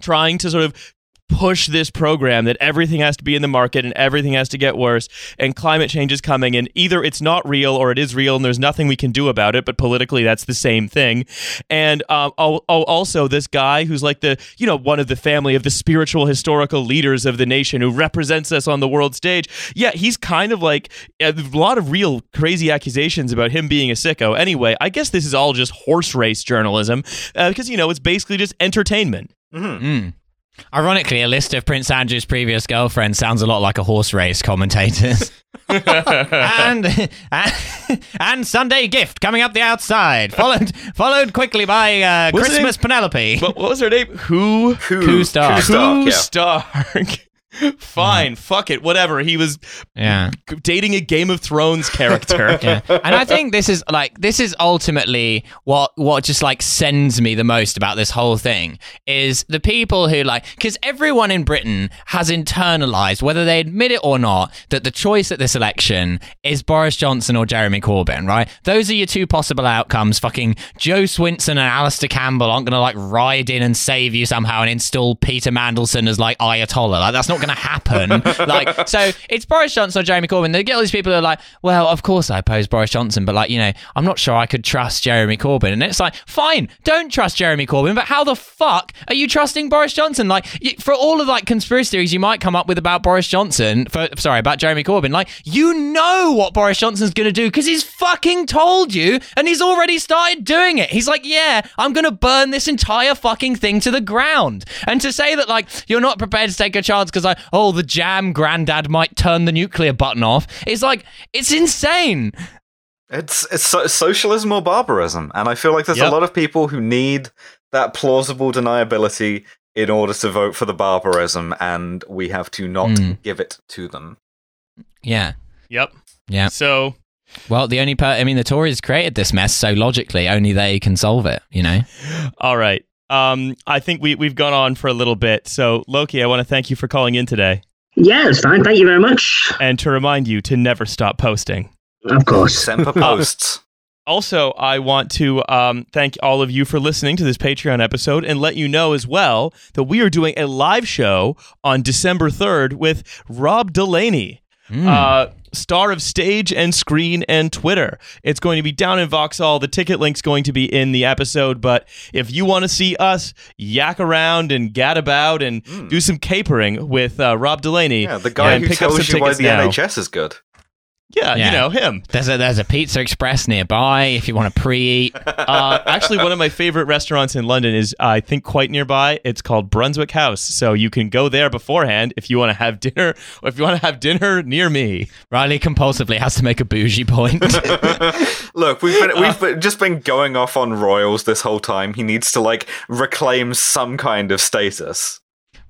trying to sort of push this program that everything has to be in the market and everything has to get worse and climate change is coming and either it's not real or it is real and there's nothing we can do about it but politically that's the same thing. And um, oh, oh, also this guy who's like the you know one of the family of the spiritual historical leaders of the nation who represents us on the world stage. Yeah he's kind of like a lot of real crazy accusations about him being a sicko. Anyway i guess this is all just horse race journalism uh, because you know it's basically just entertainment. Mm. Ironically, a list of Prince Andrew's previous girlfriends sounds a lot like a horse race commentator's. and, and and Sunday gift coming up the outside, followed followed quickly by uh, Christmas Penelope. What, what was her name? Who? Who, Koo Stark. Koo Stark, Who yeah. Stark. Fine, fuck it, whatever. He was yeah. dating a Game of Thrones character. yeah. And I think this is like this is ultimately what what just like sends me the most about this whole thing is the people who like because everyone in Britain has internalized whether they admit it or not that the choice at this election is Boris Johnson or Jeremy Corbyn, right? Those are your two possible outcomes. Fucking Jo Swinson and Alastair Campbell aren't gonna like ride in and save you somehow and install Peter Mandelson as like Ayatollah. Like that's not gonna happen. like so it's Boris Johnson or Jeremy Corbyn. They get all these people who are like, well, of course I oppose Boris Johnson, but like, you know, I'm not sure I could trust Jeremy Corbyn. And it's like, fine, don't trust Jeremy Corbyn, but how the fuck are you trusting Boris Johnson? Like, for all of like conspiracy theories you might come up with about Boris Johnson, for, sorry, about Jeremy Corbyn, like, you know what Boris Johnson's gonna do because he's fucking told you and he's already started doing it. He's like, yeah, I'm gonna burn this entire fucking thing to the ground. And to say that, like, you're not prepared to take a chance because, like, oh, the jam granddad might turn the nuclear button off, It's like, it's insane. It's it's so- socialism or barbarism, and I feel like there's Yep. a lot of people who need that plausible deniability in order to vote for the barbarism, and we have to not Mm. give it to them. Yeah. yep. Yeah. So, Well, the only per I mean, the Tories created this mess, so logically, only they can solve it, you know? all right. Um, I think we we've gone on for a little bit. So, Loki, I want to thank you for calling in today, Yeah, it's fine. Thank you very much. and to remind you to never stop posting. Of course. Semper posts. also, I want to um, thank all of you for listening to this Patreon episode and let you know as well that we are doing a live show on December 3rd with Rob Delaney, uh, star of stage and screen and Twitter. It's going to be down in Vauxhall. The ticket link's going to be in the episode. But if you want to see us yak around and gad about and do some capering with uh, Rob Delaney, Yeah, the guy who tells you why the now. NHS is good. Yeah, Yeah. you know him. There's a there's a Pizza Express nearby if you want to pre-eat. uh, actually, one of my favorite restaurants in London is, I think, quite nearby. It's called Brunswick House, so you can go there beforehand if you want to have dinner, or if you want to have dinner near me. Riley compulsively has to make a bougie point. Look, we've been we've been, just been going off on royals this whole time. He needs to like reclaim some kind of status.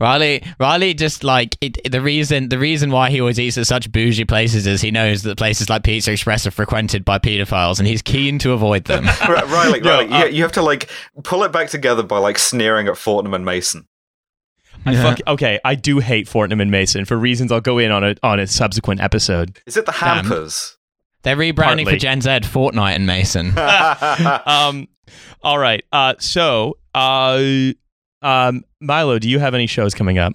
Riley, Riley, just like it, the reason the reason why he always eats at such bougie places is he knows that places like Pizza Express are frequented by paedophiles, and he's keen to avoid them. R- Riley, No, Riley, uh, you, you have to like pull it back together by like sneering at Fortnum and Mason. I fuck, okay, I do hate Fortnum and Mason for reasons I'll go in on a on a subsequent episode. Is it the Damn. hampers? They're rebranding Partly. for Gen Z Fortnite and Mason. um, all right. Uh, so, uh, um, Milo, do you have any shows coming up?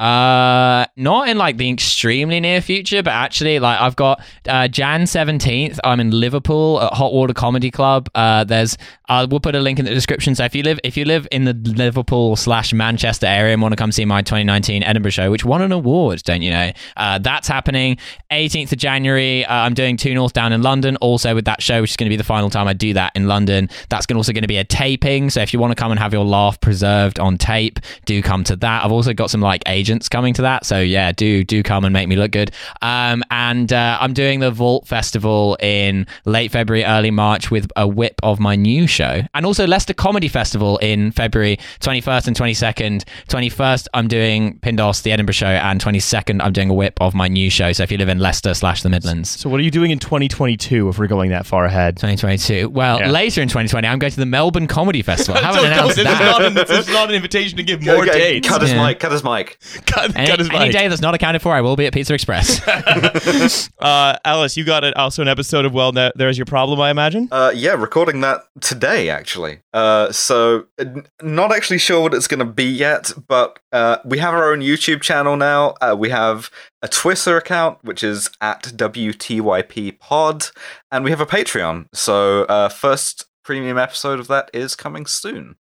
Uh, not in like the extremely near future, but actually, like I've got uh, Jan seventeenth. I'm in Liverpool at Hot Water Comedy Club. Uh, there's uh, we'll put a link in the description. So if you live if you live in the Liverpool slash Manchester area and want to come see my 2019 Edinburgh show, which won an award, don't you know? Uh, that's happening 18th of January. Uh, I'm doing Two Northdown in London, also with that show, which is going to be the final time I do that in London. That's also going to be a taping. So if you want to come and have your laugh preserved on tape, do come to that. I've also got some like agents coming to that. So yeah, do do come and make me look good. Um, and uh, I'm doing the Vault Festival in late February, early March with a whip of my new show, and also Leicester Comedy Festival in February 21st and 22nd. 21st, I'm doing Pindos, the Edinburgh show, and 22nd, I'm doing a whip of my new show. So if you live in Leicester slash the Midlands. So, what are you doing in 2022 if we're going that far ahead? 2022. Well, Yeah. later in 2020, I'm going to the Melbourne Comedy Festival. I haven't Don't- don't- announced this, that. Is not an, this is not an invitation to give more Okay, dates. Cut his Yeah. mic. Cut his mic. Cut, Any, cut his any day that's not accounted for, I will be at Pizza Express. Uh, Alice, you got it. Also, an episode of Well, There's Your Problem, I imagine. Uh, yeah, recording that today actually. Uh, so n- not actually sure what it's going to be yet, but uh, we have our own YouTube channel now. Uh, we have a Twitter account which is at WTYP Pod, and we have a Patreon. So uh, first premium episode of that is coming soon.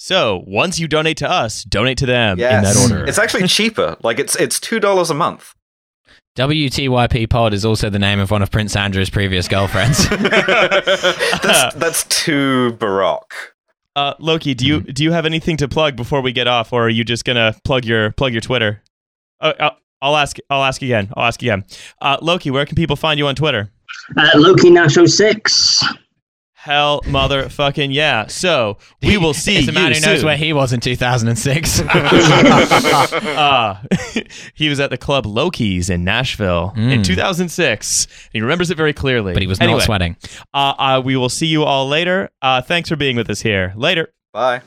So, once you donate to us, donate to them Yes. in that order. It's actually cheaper. Like it's it's two dollars a month. WTYP Pod is also the name of one of Prince Andrew's previous girlfriends. that's that's too baroque. Uh, Loki, do you do you have anything to plug before we get off, or are you just gonna plug your plug your Twitter? Uh, I'll, I'll ask. I'll ask again. I'll ask again. Uh, Loki, where can people find you on Twitter? Uh, Loki Nash 06. Hell, motherfucking yeah! So we will see it's a man you who knows soon. where he was in 2006. uh, he was at the club Loki's in Nashville in Mm. 2006. He remembers it very clearly. but he was Anyway, not sweating. Uh, uh, we will see you all later. Uh, thanks for being with us here. Later. Bye.